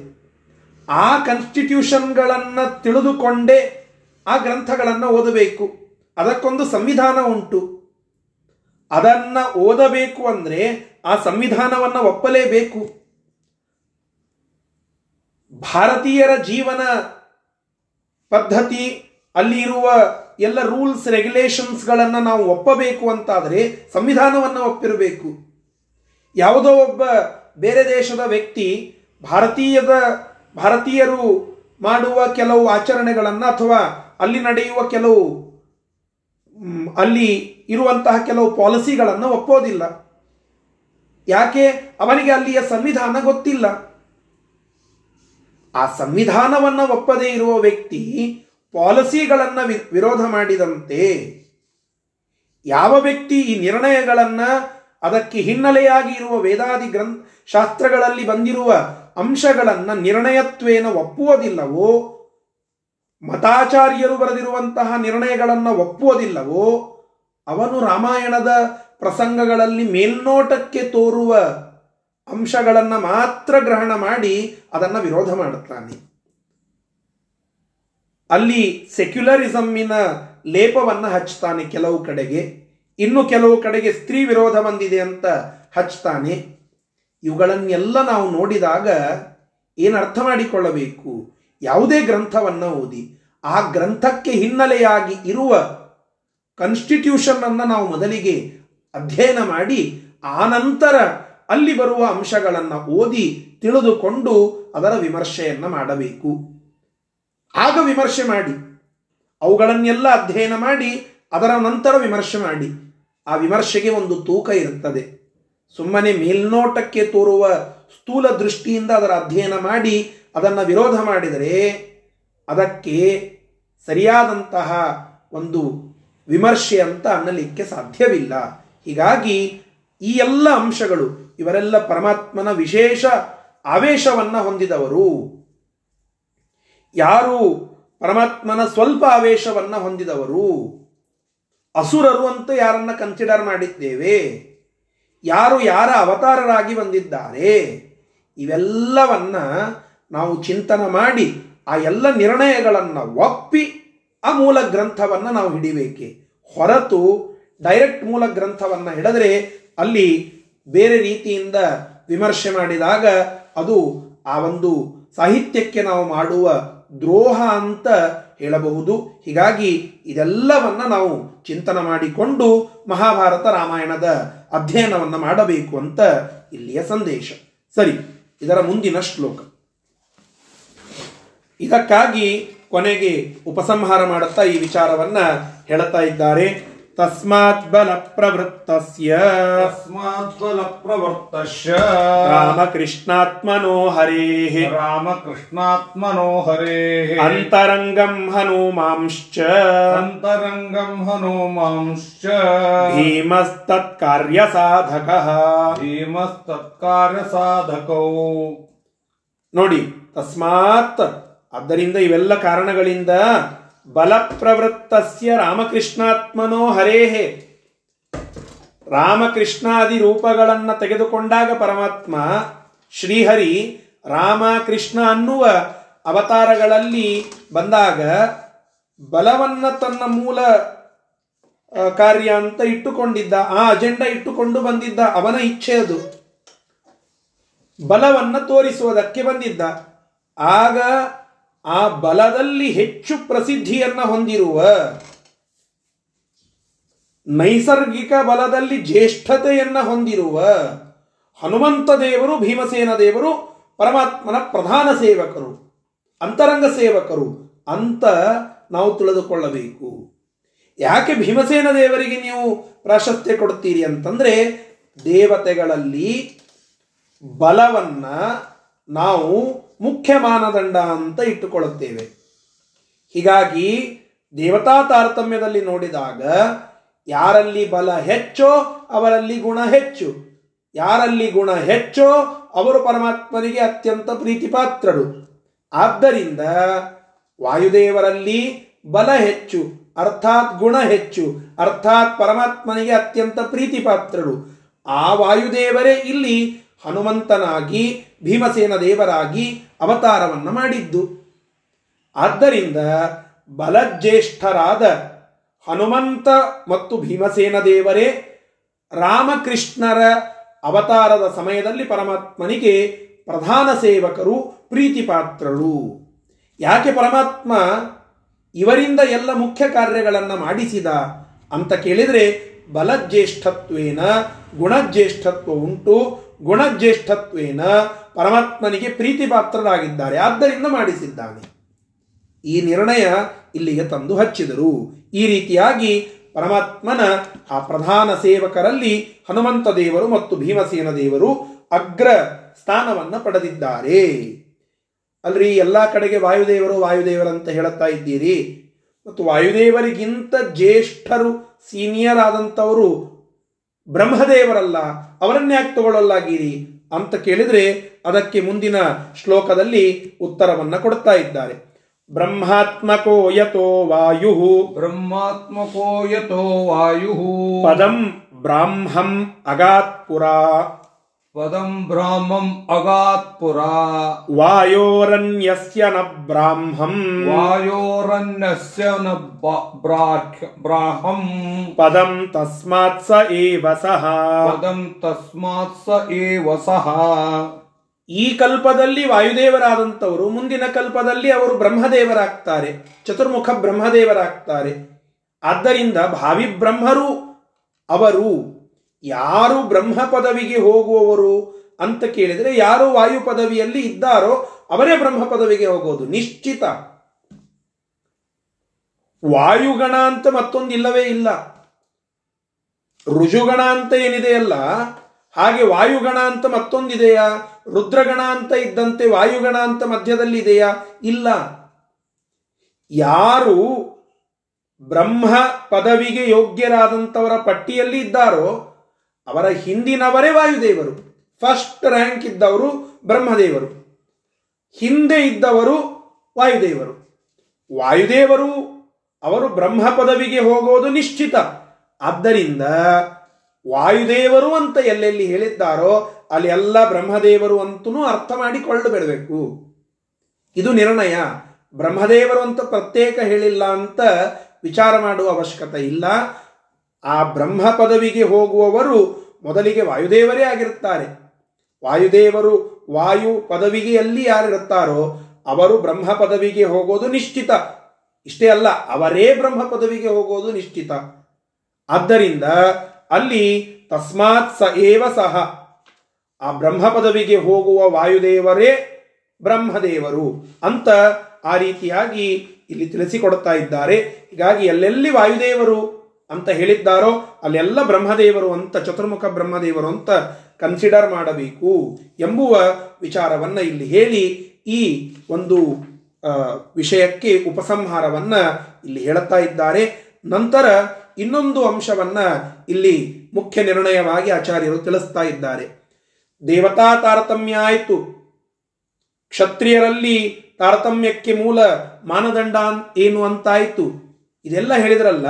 ಆ ಕಾನ್ಸ್ಟಿಟ್ಯೂಷನ್ಗಳನ್ನು ತಿಳಿದುಕೊಂಡೇ ಆ ಗ್ರಂಥಗಳನ್ನು ಓದಬೇಕು. ಅದಕ್ಕೊಂದು ಸಂವಿಧಾನ ಉಂಟು. ಅದನ್ನು ಓದಬೇಕು ಅಂದರೆ ಆ ಸಂವಿಧಾನವನ್ನು ಒಪ್ಪಲೇಬೇಕು. ಭಾರತೀಯರ ಜೀವನ ಪದ್ಧತಿ ಅಲ್ಲಿ ಇರುವ ಎಲ್ಲ ರೂಲ್ಸ್, ರೆಗ್ಯುಲೇಷನ್ಸ್ಗಳನ್ನು ನಾವು ಒಪ್ಪಬೇಕು ಅಂತಾದರೆ ಸಂವಿಧಾನವನ್ನು ಒಪ್ಪಿರಬೇಕು. ಯಾವುದೋ ಒಬ್ಬ ಬೇರೆ ದೇಶದ ವ್ಯಕ್ತಿ ಭಾರತೀಯದ, ಭಾರತೀಯರು ಮಾಡುವ ಕೆಲವು ಆಚರಣೆಗಳನ್ನು ಅಥವಾ ಅಲ್ಲಿ ನಡೆಯುವ ಕೆಲವು ಅಲ್ಲಿ ಇರುವಂತಹ ಕೆಲವು ಪಾಲಿಸಿಗಳನ್ನು ಒಪ್ಪೋದಿಲ್ಲ. ಯಾಕೆ? ಅವನಿಗೆ ಅಲ್ಲಿಯ ಸಂವಿಧಾನ ಗೊತ್ತಿಲ್ಲ. ಆ ಸಂವಿಧಾನವನ್ನು ಒಪ್ಪದೇ ಇರುವ ವ್ಯಕ್ತಿ ಪಾಲಿಸಿಗಳನ್ನು ವಿರೋಧ ಮಾಡಿದಂತೆ ಯಾವ ವ್ಯಕ್ತಿ ಈ ನಿರ್ಣಯಗಳನ್ನು ಅದಕ್ಕೆ ಹಿನ್ನೆಲೆಯಾಗಿ ಇರುವ ವೇದಾದಿ ಗ್ರಂಥ ಶಾಸ್ತ್ರಗಳಲ್ಲಿ ಬಂದಿರುವ ಅಂಶಗಳನ್ನು ನಿರ್ಣಯತ್ವೇನ ಒಪ್ಪುವುದಿಲ್ಲವೋ ಮತಾಚಾರ್ಯರು ಬರೆದಿರುವಂತಹ ನಿರ್ಣಯಗಳನ್ನು ಒಪ್ಪುವುದಿಲ್ಲವೋ, ಅವನು ರಾಮಾಯಣದ ಪ್ರಸಂಗಗಳಲ್ಲಿ ಮೇಲ್ನೋಟಕ್ಕೆ ತೋರುವ ಅಂಶಗಳನ್ನು ಮಾತ್ರ ಗ್ರಹಣ ಮಾಡಿ ಅದನ್ನು ವಿರೋಧ ಮಾಡುತ್ತಾನೆ. ಅಲ್ಲಿ ಸೆಕ್ಯುಲರಿಸಮ್ಮಿನ ಲೇಪವನ್ನು ಹಚ್ತಾನೆ ಕೆಲವು ಕಡೆಗೆ. ಇನ್ನು ಕೆಲವು ಕಡೆಗೆ ಸ್ತ್ರೀ ವಿರೋಧ ಬಂದಿದೆ ಅಂತ ಹಚ್ತಾನೆ. ಇವುಗಳನ್ನೆಲ್ಲ ನಾವು ನೋಡಿದಾಗ ಏನು ಅರ್ಥ ಮಾಡಿಕೊಳ್ಳಬೇಕು? ಯಾವುದೇ ಗ್ರಂಥವನ್ನು ಓದಿ, ಆ ಗ್ರಂಥಕ್ಕೆ ಹಿನ್ನೆಲೆಯಾಗಿ ಇರುವ ಕಾನ್ಸ್ಟಿಟ್ಯೂಷನ್ ಅನ್ನು ನಾವು ಮೊದಲಿಗೆ ಅಧ್ಯಯನ ಮಾಡಿ ಆನಂತರ ಅಲ್ಲಿ ಬರುವ ಅಂಶಗಳನ್ನು ಓದಿ ತಿಳಿದುಕೊಂಡು ಅದರ ವಿಮರ್ಶೆಯನ್ನು ಮಾಡಬೇಕು. ಆಗ ವಿಮರ್ಶೆ ಮಾಡಿ. ಅವುಗಳನ್ನೆಲ್ಲ ಅಧ್ಯಯನ ಮಾಡಿ, ಅದರ ನಂತರ ವಿಮರ್ಶೆ ಮಾಡಿ. ಆ ವಿಮರ್ಶೆಗೆ ಒಂದು ತೂಕ ಇರುತ್ತದೆ. ಸುಮ್ಮನೆ ಮೇಲ್ನೋಟಕ್ಕೆ ತೋರುವ ಸ್ಥೂಲ ದೃಷ್ಟಿಯಿಂದ ಅದರ ಅಧ್ಯಯನ ಮಾಡಿ, ಅದನ್ನು ವಿರೋಧ ಮಾಡಿದರೆ, ಅದಕ್ಕೆ ಸರಿಯಾದಂತಹ ಒಂದು ವಿಮರ್ಶೆ ಅಂತ ಅನ್ನಲಿಕ್ಕೆ ಸಾಧ್ಯವಿಲ್ಲ. ಹೀಗಾಗಿ ಈ ಎಲ್ಲ ಅಂಶಗಳು, ಇವರೆಲ್ಲ ಪರಮಾತ್ಮನ ವಿಶೇಷ ಆವೇಶವನ್ನು ಹೊಂದಿದವರು. ಯಾರು ಪರಮಾತ್ಮನ ಸ್ವಲ್ಪ ಆವೇಶವನ್ನು ಹೊಂದಿದವರು? ಅಸುರರು ಅಂತ ಯಾರನ್ನ ಕನ್ಸಿಡರ್ ಮಾಡಿದ್ದೇವೆ? ಯಾರು ಯಾರ ಅವತಾರರಾಗಿ ಬಂದಿದ್ದಾರೆ? ಇವೆಲ್ಲವನ್ನ ನಾವು ಚಿಂತನ ಮಾಡಿ ಆ ಎಲ್ಲ ನಿರ್ಣಯಗಳನ್ನು ಒಪ್ಪಿ ಆ ಮೂಲ ಗ್ರಂಥವನ್ನು ನಾವು ಹಿಡಿಬೇಕೆ. ಹೊರತು ಡೈರೆಕ್ಟ್ ಮೂಲ ಗ್ರಂಥವನ್ನು ಹಿಡಿದ್ರೆ ಅಲ್ಲಿ ಬೇರೆ ರೀತಿಯಿಂದ ವಿಮರ್ಶೆ ಮಾಡಿದಾಗ ಅದು ಆ ಒಂದು ಸಾಹಿತ್ಯಕ್ಕೆ ನಾವು ಮಾಡುವ ದ್ರೋಹ ಅಂತ ಹೇಳಬಹುದು. ಹೀಗಾಗಿ ಇದೆಲ್ಲವನ್ನ ನಾವು ಚಿಂತನ ಮಾಡಿಕೊಂಡು ಮಹಾಭಾರತ ರಾಮಾಯಣದ ಅಧ್ಯಯನವನ್ನು ಮಾಡಬೇಕು ಅಂತ ಇಲ್ಲಿಯ ಸಂದೇಶ. ಸರಿ, ಇದರ ಮುಂದಿನ ಶ್ಲೋಕ. ಇದಕ್ಕಾಗಿ ಕೊನೆಗೆ ಉಪಸಂಹಾರ ಮಾಡುತ್ತಾ ಈ ವಿಚಾರವನ್ನ ಹೇಳುತ್ತಾ ಇದ್ದಾರೆ. ತಸ್ಮಾತ್ ಬಲ ಪ್ರವೃತ್ತಸ್ಯ तस्मात् बलप्रवृत्तस्य ರಾಮಕೃಷ್ಣಾತ್ಮನೋ ಹರೇಃ रामकृष्णात्मनो हरेः ಅಂತರಂಗಂ ಹನುಮಾಂಶ್ಚ अन्तरङ्गम् हनुमांश्च ಭೀಮಸ್ತತ್ಕಾರ್ಯ ಸಾಧಕಃ भीमस्तत्कार्यसाधकौ ನೋಡಿ ತಸ್ಮಾತ್ ಆದ್ದರಿಂದ ಇವೆಲ್ಲ ಕಾರಣಗಳಿಂದ ಬಲಪ್ರವೃತ್ತಸ್ಯ ರಾಮಕೃಷ್ಣಾತ್ಮನೋ ಹರೇಹೆ ರಾಮಕೃಷ್ಣಾದಿ ರೂಪಗಳನ್ನ ತೆಗೆದುಕೊಂಡಾಗ ಪರಮಾತ್ಮ ಶ್ರೀಹರಿ ರಾಮ ಕೃಷ್ಣ ಅನ್ನುವ ಅವತಾರಗಳಲ್ಲಿ ಬಂದಾಗ ಬಲವನ್ನ ತನ್ನ ಮೂಲ ಕಾರ್ಯ ಅಂತ ಇಟ್ಟುಕೊಂಡಿದ್ದ, ಆ ಅಜೆಂಡಾ ಇಟ್ಟುಕೊಂಡು ಬಂದಿದ್ದ ಅವನ ಇಚ್ಛೆ ಅದು. ಬಲವನ್ನ ತೋರಿಸುವುದಕ್ಕೆ ಬಂದಿದ್ದ. ಆಗ ಆ ಬಲದಲ್ಲಿ ಹೆಚ್ಚು ಪ್ರಸಿದ್ಧಿಯನ್ನ ಹೊಂದಿರುವ ನೈಸರ್ಗಿಕ ಬಲದಲ್ಲಿ ಜ್ಯೇಷ್ಠತೆಯನ್ನ ಹೊಂದಿರುವ ಹನುಮಂತ ದೇವರು, ಭೀಮಸೇನ ದೇವರು ಪರಮಾತ್ಮನ ಪ್ರಧಾನ ಸೇವಕರು, ಅಂತರಂಗ ಸೇವಕರು ಅಂತ ನಾವು ತಿಳಿದುಕೊಳ್ಳಬೇಕು. ಯಾಕೆ ಭೀಮಸೇನ ದೇವರಿಗೆ ನೀವು ಪ್ರಾಶಸ್ತ್ಯ ಕೊಡುತ್ತೀರಿ ಅಂತಂದ್ರೆ ದೇವತೆಗಳಲ್ಲಿ ಬಲವನ್ನ ನಾವು ಮುಖ್ಯ ಮಾನದಂಡ ಅಂತ ಇಟ್ಟುಕೊಳ್ಳುತ್ತೇವೆ. ಹೀಗಾಗಿ ದೇವತಾ ತಾರತಮ್ಯದಲ್ಲಿ ನೋಡಿದಾಗ ಯಾರಲ್ಲಿ ಬಲ ಹೆಚ್ಚೋ ಅವರಲ್ಲಿ ಗುಣ ಹೆಚ್ಚು. ಯಾರಲ್ಲಿ ಗುಣ ಹೆಚ್ಚೋ ಅವರು ಪರಮಾತ್ಮನಿಗೆ ಅತ್ಯಂತ ಪ್ರೀತಿಪಾತ್ರರು. ಆದ್ದರಿಂದ ವಾಯುದೇವರಲ್ಲಿ ಬಲ ಹೆಚ್ಚು, ಅರ್ಥಾತ್ ಗುಣ ಹೆಚ್ಚು, ಅರ್ಥಾತ್ ಪರಮಾತ್ಮನಿಗೆ ಅತ್ಯಂತ ಪ್ರೀತಿಪಾತ್ರರು. ಆ ವಾಯುದೇವರೇ ಇಲ್ಲಿ ಹನುಮಂತನಾಗಿ, ಭೀಮಸೇನ ದೇವರಾಗಿ ಅವತಾರವನ್ನು ಮಾಡಿದ್ದು. ಆದ್ದರಿಂದ ಬಲಜ್ಯೇಷ್ಠರಾದ ಹನುಮಂತ ಮತ್ತು ಭೀಮಸೇನ ದೇವರೇ ರಾಮಕೃಷ್ಣರ ಅವತಾರದ ಸಮಯದಲ್ಲಿ ಪರಮಾತ್ಮನಿಗೆ ಪ್ರಧಾನ ಸೇವಕರು, ಪ್ರೀತಿಪಾತ್ರರು. ಯಾಕೆ ಪರಮಾತ್ಮ ಇವರಿಂದ ಎಲ್ಲ ಮುಖ್ಯ ಕಾರ್ಯಗಳನ್ನು ಮಾಡಿಸಿದ ಅಂತ ಕೇಳಿದರೆ ಬಲಜ್ಯೇಷ್ಠತ್ವೇನ ಗುಣಜ್ಯೇಷ್ಠತ್ವ ಉಂಟು. ಗುಣಜ್ಯೇಷ್ಠತ್ವೇನ ಪರಮಾತ್ಮನಿಗೆ ಪ್ರೀತಿಪಾತ್ರರಾಗಿದ್ದಾರೆ ಆದ್ದರಿಂದ ಮಾಡಿಸಿದ್ದಾನೆ. ಈ ನಿರ್ಣಯ ಇಲ್ಲಿಗೆ ತಂದು ಹಚ್ಚಿದರು. ಈ ರೀತಿಯಾಗಿ ಪರಮಾತ್ಮನ ಆ ಪ್ರಧಾನ ಸೇವಕರಲ್ಲಿ ಹನುಮಂತ ದೇವರು ಮತ್ತು ಭೀಮಸೇನ ದೇವರು ಅಗ್ರ ಸ್ಥಾನವನ್ನು ಪಡೆದಿದ್ದಾರೆ. ಅಲ್ರಿ ಎಲ್ಲ ಕಡೆಗೆ ವಾಯುದೇವರು ವಾಯುದೇವರಂತ ಹೇಳುತ್ತಾ ಇದ್ದೀರಿ. ಮತ್ತು ವಾಯುದೇವರಿಗಿಂತ ಜ್ಯೇಷ್ಠರು ಸೀನಿಯರ್ ಆದಂಥವರು ಬ್ರಹ್ಮದೇವರಲ್ಲ ಅವರನ್ನ್ಯಾಕೆ ತಗೊಳ್ಳಲಾಗಿರಿ ಅಂತ ಕೇಳಿದರೆ ಅದಕ್ಕೆ ಮುಂದಿನ ಶ್ಲೋಕದಲ್ಲಿ ಉತ್ತರವನ್ನು ಕೊಡ್ತಾ ಇದ್ದಾರೆ. ಬ್ರಹ್ಮಾತ್ಮಕೋ ಯಥೋ ವಾಯು. ಬ್ರಹ್ಮಾತ್ಮಕೋ ಯಥೋ ವಾಯು. ಪದಂ ಬ್ರಾಹ್ಮಂ ಅಗಾತ್ಪುರ. ಪದಂ ಬ್ರಾಹ್ಮಂ ಅಗಾತ್ಪುರ ವಾಯೋರನ್ಯಸ್ಯ ನ ಬ್ರಾಹ್ಮಂ. ವಾಯೋರನ್ಯಸ್ಯ ನ ಬ್ರಾಹ್ಮಂ. ಪದಂ ತಸ್ಮಾತ್ ಸ ಏವ ಸಹ. ಪದಂ ತಸ್ಮಾತ್ ಸ ಏವ ಸಹ. ಈ ಕಲ್ಪದಲ್ಲಿ ವಾಯುದೇವರಾದಂಥವರು ಮುಂದಿನ ಕಲ್ಪದಲ್ಲಿ ಅವರು ಬ್ರಹ್ಮದೇವರಾಗ್ತಾರೆ ಚತುರ್ಮುಖ ಬ್ರಹ್ಮದೇವರಾಗ್ತಾರೆ. ಆದ್ದರಿಂದ ಭಾವಿ ಬ್ರಹ್ಮರು ಅವರು ಯಾರು ಬ್ರಹ್ಮ ಪದವಿಗೆ ಹೋಗುವವರು ಅಂತ ಕೇಳಿದರೆ ಯಾರು ವಾಯು ಪದವಿಯಲ್ಲಿ ಇದ್ದಾರೋ ಅವರೇ ಬ್ರಹ್ಮ ಪದವಿಗೆ ಹೋಗೋದು, ನಿಶ್ಚಿತ. ವಾಯುಗಣ ಅಂತ ಮತ್ತೊಂದಿಲ್ಲವೇ ಇಲ್ಲ. ಋಜುಗಣ ಅಂತ ಏನಿದೆಯಲ್ಲ ಹಾಗೆ ವಾಯುಗಣ ಅಂತ ಮತ್ತೊಂದಿದೆಯಾ ರುದ್ರಗಣ ಅಂತ ಇದ್ದಂತೆ ವಾಯುಗಣ ಅಂತ ಮಧ್ಯದಲ್ಲಿ ಇದೆಯಾ? ಇಲ್ಲ. ಯಾರು ಬ್ರಹ್ಮ ಪದವಿಗೆ ಯೋಗ್ಯರಾದಂಥವರ ಪಟ್ಟಿಯಲ್ಲಿ ಇದ್ದಾರೋ ಅವರ ಹಿಂದಿನವರೇ ವಾಯುದೇವರು. ಫಸ್ಟ್ ರ್ಯಾಂಕ್ ಇದ್ದವರು ಬ್ರಹ್ಮದೇವರು. ಹಿಂದೆ ಇದ್ದವರು ವಾಯುದೇವರು. ವಾಯುದೇವರು ಅವರು ಬ್ರಹ್ಮ ಪದವಿಗೆ ಹೋಗೋದು ನಿಶ್ಚಿತ. ಆದ್ದರಿಂದ ವಾಯುದೇವರು ಅಂತ ಎಲ್ಲೆಲ್ಲಿ ಹೇಳಿದ್ದಾರೋ ಅಲ್ಲಿ ಎಲ್ಲ ಬ್ರಹ್ಮದೇವರು ಅಂತೂ ಅರ್ಥ ಮಾಡಿಕೊಳ್ಳಬೇಡಬೇಕು. ಇದು ನಿರ್ಣಯ. ಬ್ರಹ್ಮದೇವರು ಅಂತ ಪ್ರತ್ಯೇಕ ಹೇಳಿಲ್ಲ ಅಂತ ವಿಚಾರ ಮಾಡುವ ಅವಶ್ಯಕತೆ ಇಲ್ಲ. ಆ ಬ್ರಹ್ಮ ಪದವಿಗೆ ಹೋಗುವವರು ಮೊದಲಿಗೆ ವಾಯುದೇವರೇ ಆಗಿರುತ್ತಾರೆ. ವಾಯುದೇವರು ವಾಯು ಪದವಿಗೆ ಎಲ್ಲಿ ಯಾರಿರುತ್ತಾರೋ ಅವರು ಬ್ರಹ್ಮ ಪದವಿಗೆ ಹೋಗೋದು ನಿಶ್ಚಿತ. ಇಷ್ಟೇ ಅಲ್ಲ, ಅವರೇ ಬ್ರಹ್ಮ ಪದವಿಗೆ ಹೋಗೋದು ನಿಶ್ಚಿತ. ಆದ್ದರಿಂದ ಅಲ್ಲಿ ತಸ್ಮಾತ್ ಸ ಏವ ಸಹ. ಆ ಬ್ರಹ್ಮ ಪದವಿಗೆ ಹೋಗುವ ವಾಯುದೇವರೇ ಬ್ರಹ್ಮದೇವರು ಅಂತ ಆ ರೀತಿಯಾಗಿ ಇಲ್ಲಿ ತಿಳಿಸಿಕೊಡುತ್ತಾ ಇದ್ದಾರೆ. ಹೀಗಾಗಿ ಎಲ್ಲೆಲ್ಲಿ ವಾಯುದೇವರು ಅಂತ ಹೇಳಿದ್ದಾರೋ, ಅಲ್ಲೆಲ್ಲ ಬ್ರಹ್ಮದೇವರು ಅಂತ, ಚತುರ್ಮುಖ ಬ್ರಹ್ಮದೇವರು ಅಂತ ಕನ್ಸಿಡರ್ ಮಾಡಬೇಕು ಎಂಬುವ ವಿಚಾರವನ್ನ ಇಲ್ಲಿ ಹೇಳಿ, ಈ ಒಂದು ವಿಷಯಕ್ಕೆ ಉಪಸಂಹಾರವನ್ನ ಇಲ್ಲಿ ಹೇಳುತ್ತಾ ಇದ್ದಾರೆ. ನಂತರ ಇನ್ನೊಂದು ಅಂಶವನ್ನ ಇಲ್ಲಿ ಮುಖ್ಯ ನಿರ್ಣಯವಾಗಿ ಆಚಾರ್ಯರು ತಿಳಿಸ್ತಾ ಇದ್ದಾರೆ. ದೇವತಾ ತಾರತಮ್ಯ ಆಯಿತು ಕ್ಷತ್ರಿಯರಲ್ಲಿ ತಾರತಮ್ಯಕ್ಕೆ ಮೂಲ ಮಾನದಂಡ ಏನು ಅಂತಾಯಿತು? ಇದೆಲ್ಲ ಹೇಳಿದ್ರಲ್ಲ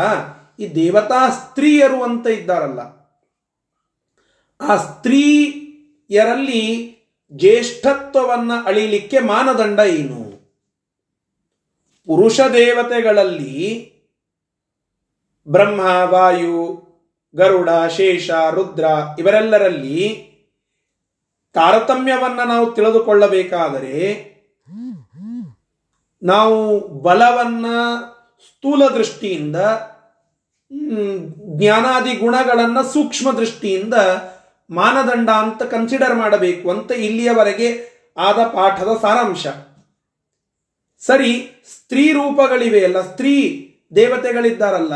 ಈ ದೇವತಾ ಸ್ತ್ರೀಯರು ಅಂತ ಇದ್ದಾರಲ್ಲ, ಆ ಸ್ತ್ರೀಯರಲ್ಲಿ ಜ್ಯೇಷ್ಠತ್ವವನ್ನ ಅಳಿಲಿಕ್ಕೆ ಮಾನದಂಡ ಏನು? ಪುರುಷ ದೇವತೆಗಳಲ್ಲಿ ಬ್ರಹ್ಮ, ವಾಯು, ಗರುಡ, ಶೇಷ, ರುದ್ರ ಇವರೆಲ್ಲರಲ್ಲಿ ತಾರತಮ್ಯವನ್ನ ನಾವು ತಿಳಿದುಕೊಳ್ಳಬೇಕಾದರೆ ನಾವು ಬಲವನ್ನ ಸ್ಥೂಲ ದೃಷ್ಟಿಯಿಂದ ಜ್ಞಾನಾದಿ ಗುಣಗಳನ್ನು ಸೂಕ್ಷ್ಮ ದೃಷ್ಟಿಯಿಂದ ಮಾನದಂಡ ಅಂತ ಕನ್ಸಿಡರ್ ಮಾಡಬೇಕು ಅಂತ ಇಲ್ಲಿಯವರೆಗೆ ಆದ ಪಾಠದ ಸಾರಾಂಶ. ಸರಿ, ಸ್ತ್ರೀ ರೂಪಗಳಿವೆ ಅಲ್ಲ, ಸ್ತ್ರೀ ದೇವತೆಗಳಿದ್ದಾರಲ್ಲ,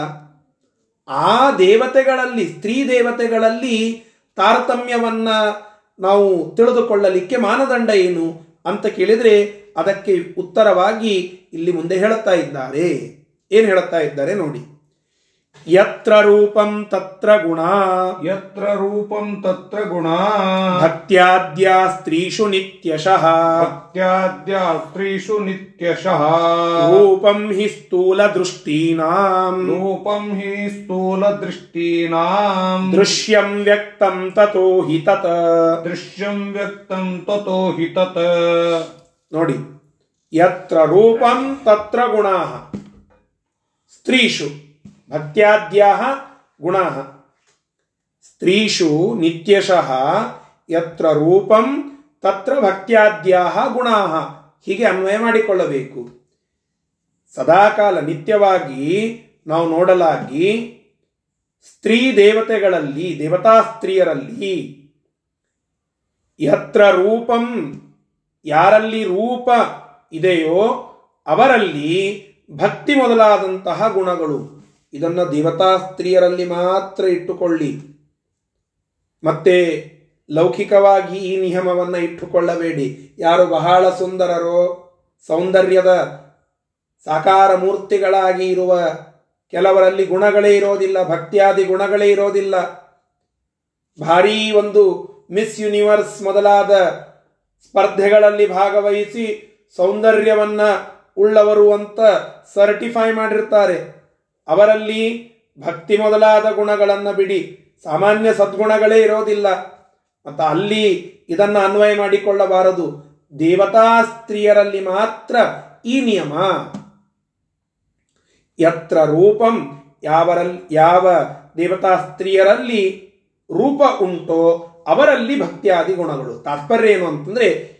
ಆ ದೇವತೆಗಳಲ್ಲಿ, ಸ್ತ್ರೀ ದೇವತೆಗಳಲ್ಲಿ ತಾರತಮ್ಯವನ್ನ ನಾವು ತಿಳಿದುಕೊಳ್ಳಲಿಕ್ಕೆ ಮಾನದಂಡ ಏನು ಅಂತ ಕೇಳಿದ್ರೆ ಅದಕ್ಕೆ ಉತ್ತರವಾಗಿ ಇಲ್ಲಿ ಮುಂದೆ ಹೇಳುತ್ತಾ ಇದ್ದಾರೆ. ಏನು ಹೇಳುತ್ತಾ ಇದ್ದಾರೆ ನೋಡಿ. ಯತ್ರ ರೂಪಂ ತತ್ರ ಗುಣ ಯತ್ರ ರೂಪಂ ತತ್ರ ಗುಣ ಭಕ್ತ್ಯಾದ್ಯ ಸ್ತ್ರೀಷು ನಿತ್ಯಶಃ ಭಕ್ತ್ಯಾದ್ಯ ಸ್ತ್ರೀಷು ನಿತ್ಯಶಃ ರೂಪಂ ಹಿ ಸ್ಥೂಲ ದೃಷ್ಟೀನಾಂ ರೂಪಂ ಹಿ ಸ್ಥೂಲ ದೃಷ್ಟೀನಾಂ ದೃಶ್ಯಂ ವ್ಯಕ್ತಂ ತತೋ ಹಿ ತತ್ ದೃಶ್ಯಂ ವ್ಯಕ್ತಂ ತತೋ ಹಿ ತತ್ ನೋಡಿ ಯತ್ರ ರೂಪಂ ತತ್ರ ಗುಣ ಸ್ತ್ರೀಷು ಭಕ್ತ್ಯಾದ್ಯಾಹ ಗುಣ ಸ್ತ್ರೀಷು ನಿತ್ಯಶಃ ಯತ್ರ ರೂಪಂ ತತ್ರ ಭಕ್ತ್ಯಾದ್ಯಾಹ ಗುಣ ಹೀಗೆ ಅನ್ವಯ ಮಾಡಿಕೊಳ್ಳಬೇಕು. ಸದಾಕಾಲ ನಿತ್ಯವಾಗಿ ನಾವು ನೋಡಲಾಗಿ ಸ್ತ್ರೀ ದೇವತೆಗಳಲ್ಲಿ, ದೇವತಾ ಸ್ತ್ರೀಯರಲ್ಲಿ ಯತ್ರ ರೂಪಂ ಯಾರಲ್ಲಿ ರೂಪ ಇದೆಯೋ ಅವರಲ್ಲಿ ಭಕ್ತಿ ಮೊದಲಾದಂತಹ ಗುಣಗಳು. ಇದನ್ನು ದೇವತಾ ಸ್ತ್ರೀಯರಲ್ಲಿ ಮಾತ್ರ ಇಟ್ಟುಕೊಳ್ಳಿ. ಮತ್ತೆ ಲೌಕಿಕವಾಗಿ ಈ ನಿಯಮವನ್ನು ಇಟ್ಟುಕೊಳ್ಳಬೇಡಿ. ಯಾರು ಬಹಳ ಸುಂದರರೋ, ಸೌಂದರ್ಯದ ಸಾಕಾರ ಮೂರ್ತಿಗಳಾಗಿ ಇರುವ ಕೆಲವರಲ್ಲಿ ಗುಣಗಳೇ ಇರೋದಿಲ್ಲ, ಭಕ್ತಿಯಾದಿ ಗುಣಗಳೇ ಇರೋದಿಲ್ಲ. ಭಾರೀ ಒಂದು ಮಿಸ್ ಯೂನಿವರ್ಸ್ ಮೊದಲಾದ ಸ್ಪರ್ಧೆಗಳಲ್ಲಿ ಭಾಗವಹಿಸಿ ಸೌಂದರ್ಯವನ್ನು ಉಳ್ಳವರು ಅಂತ ಸರ್ಟಿಫೈ ಮಾಡಿರ್ತಾರೆ. ಅವರಲ್ಲಿ ಭಕ್ತಿ ಮೊದಲಾದ ಗುಣಗಳನ್ನು ಬಿಡಿ. ಸಾಮಾನ್ಯ ಸದ್ಗುಣಗಳೇ ಇರೋದಿಲ್ಲ. ಮತ್ತು ಅಲ್ಲಿ ಇದನ್ನು ಅನ್ವಯ ಮಾಡಿಕೊಳ್ಳಬಾರದು. ದೇವತಾ ಸ್ತ್ರೀಯರಲ್ಲಿ ಮಾತ್ರ ಈ ನಿಯಮ. ಯತ್ರ ರೂಪಂ ಯಾವರಲ್ಲಿ ಯಾವ ದೇವತಾ ಸ್ತ್ರೀಯರಲ್ಲಿ ರೂಪ ಉಂಟೋ ಅವರಲ್ಲಿ ಭಕ್ತಿಯಾದಿ ಗುಣಗಳು. ತಾತ್ಪರ್ಯ ಏನು ಅಂತಂದ್ರೆ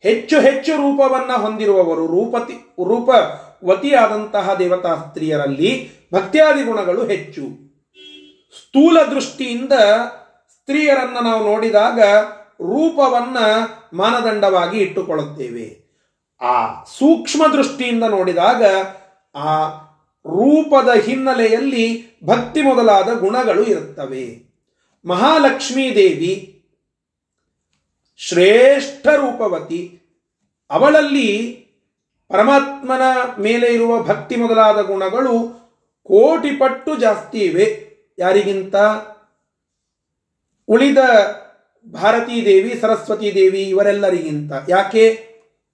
ಹೆಚ್ಚು ಹೆಚ್ಚು ರೂಪವನ್ನ ಹೊಂದಿರುವವರು ರೂಪತಿ ರೂಪವತಿಯಾದಂತಹ ದೇವತಾ ಸ್ತ್ರೀಯರಲ್ಲಿ ಭಕ್ತಿಯಾದಿ ಗುಣಗಳು ಹೆಚ್ಚು. ಸ್ಥೂಲ ದೃಷ್ಟಿಯಿಂದ ಸ್ತ್ರೀಯರನ್ನು ನಾವು ನೋಡಿದಾಗ ರೂಪವನ್ನ ಮಾನದಂಡವಾಗಿ ಇಟ್ಟುಕೊಳ್ಳುತ್ತೇವೆ. ಆ ಸೂಕ್ಷ್ಮ ದೃಷ್ಟಿಯಿಂದ ನೋಡಿದಾಗ ಆ ರೂಪದ ಹಿನ್ನೆಲೆಯಲ್ಲಿ ಭಕ್ತಿ ಮೊದಲಾದ ಗುಣಗಳು ಇರುತ್ತವೆ. ಮಹಾಲಕ್ಷ್ಮೀ ದೇವಿ, ಶ್ರೇಷ್ಠ ರೂಪವತಿ, ಅವಳಲ್ಲಿ ಪರಮಾತ್ಮನ ಮೇಲೆ ಇರುವ ಭಕ್ತಿ ಮೊದಲಾದ ಗುಣಗಳು ಕೋಟಿ ಪಟ್ಟು ಜಾಸ್ತಿ ಇವೆ. ಯಾರಿಗಿಂತ? ಉಳಿದ ಭಾರತೀ ದೇವಿ, ಸರಸ್ವತಿ ದೇವಿ ಇವರೆಲ್ಲರಿಗಿಂತ. ಯಾಕೆ?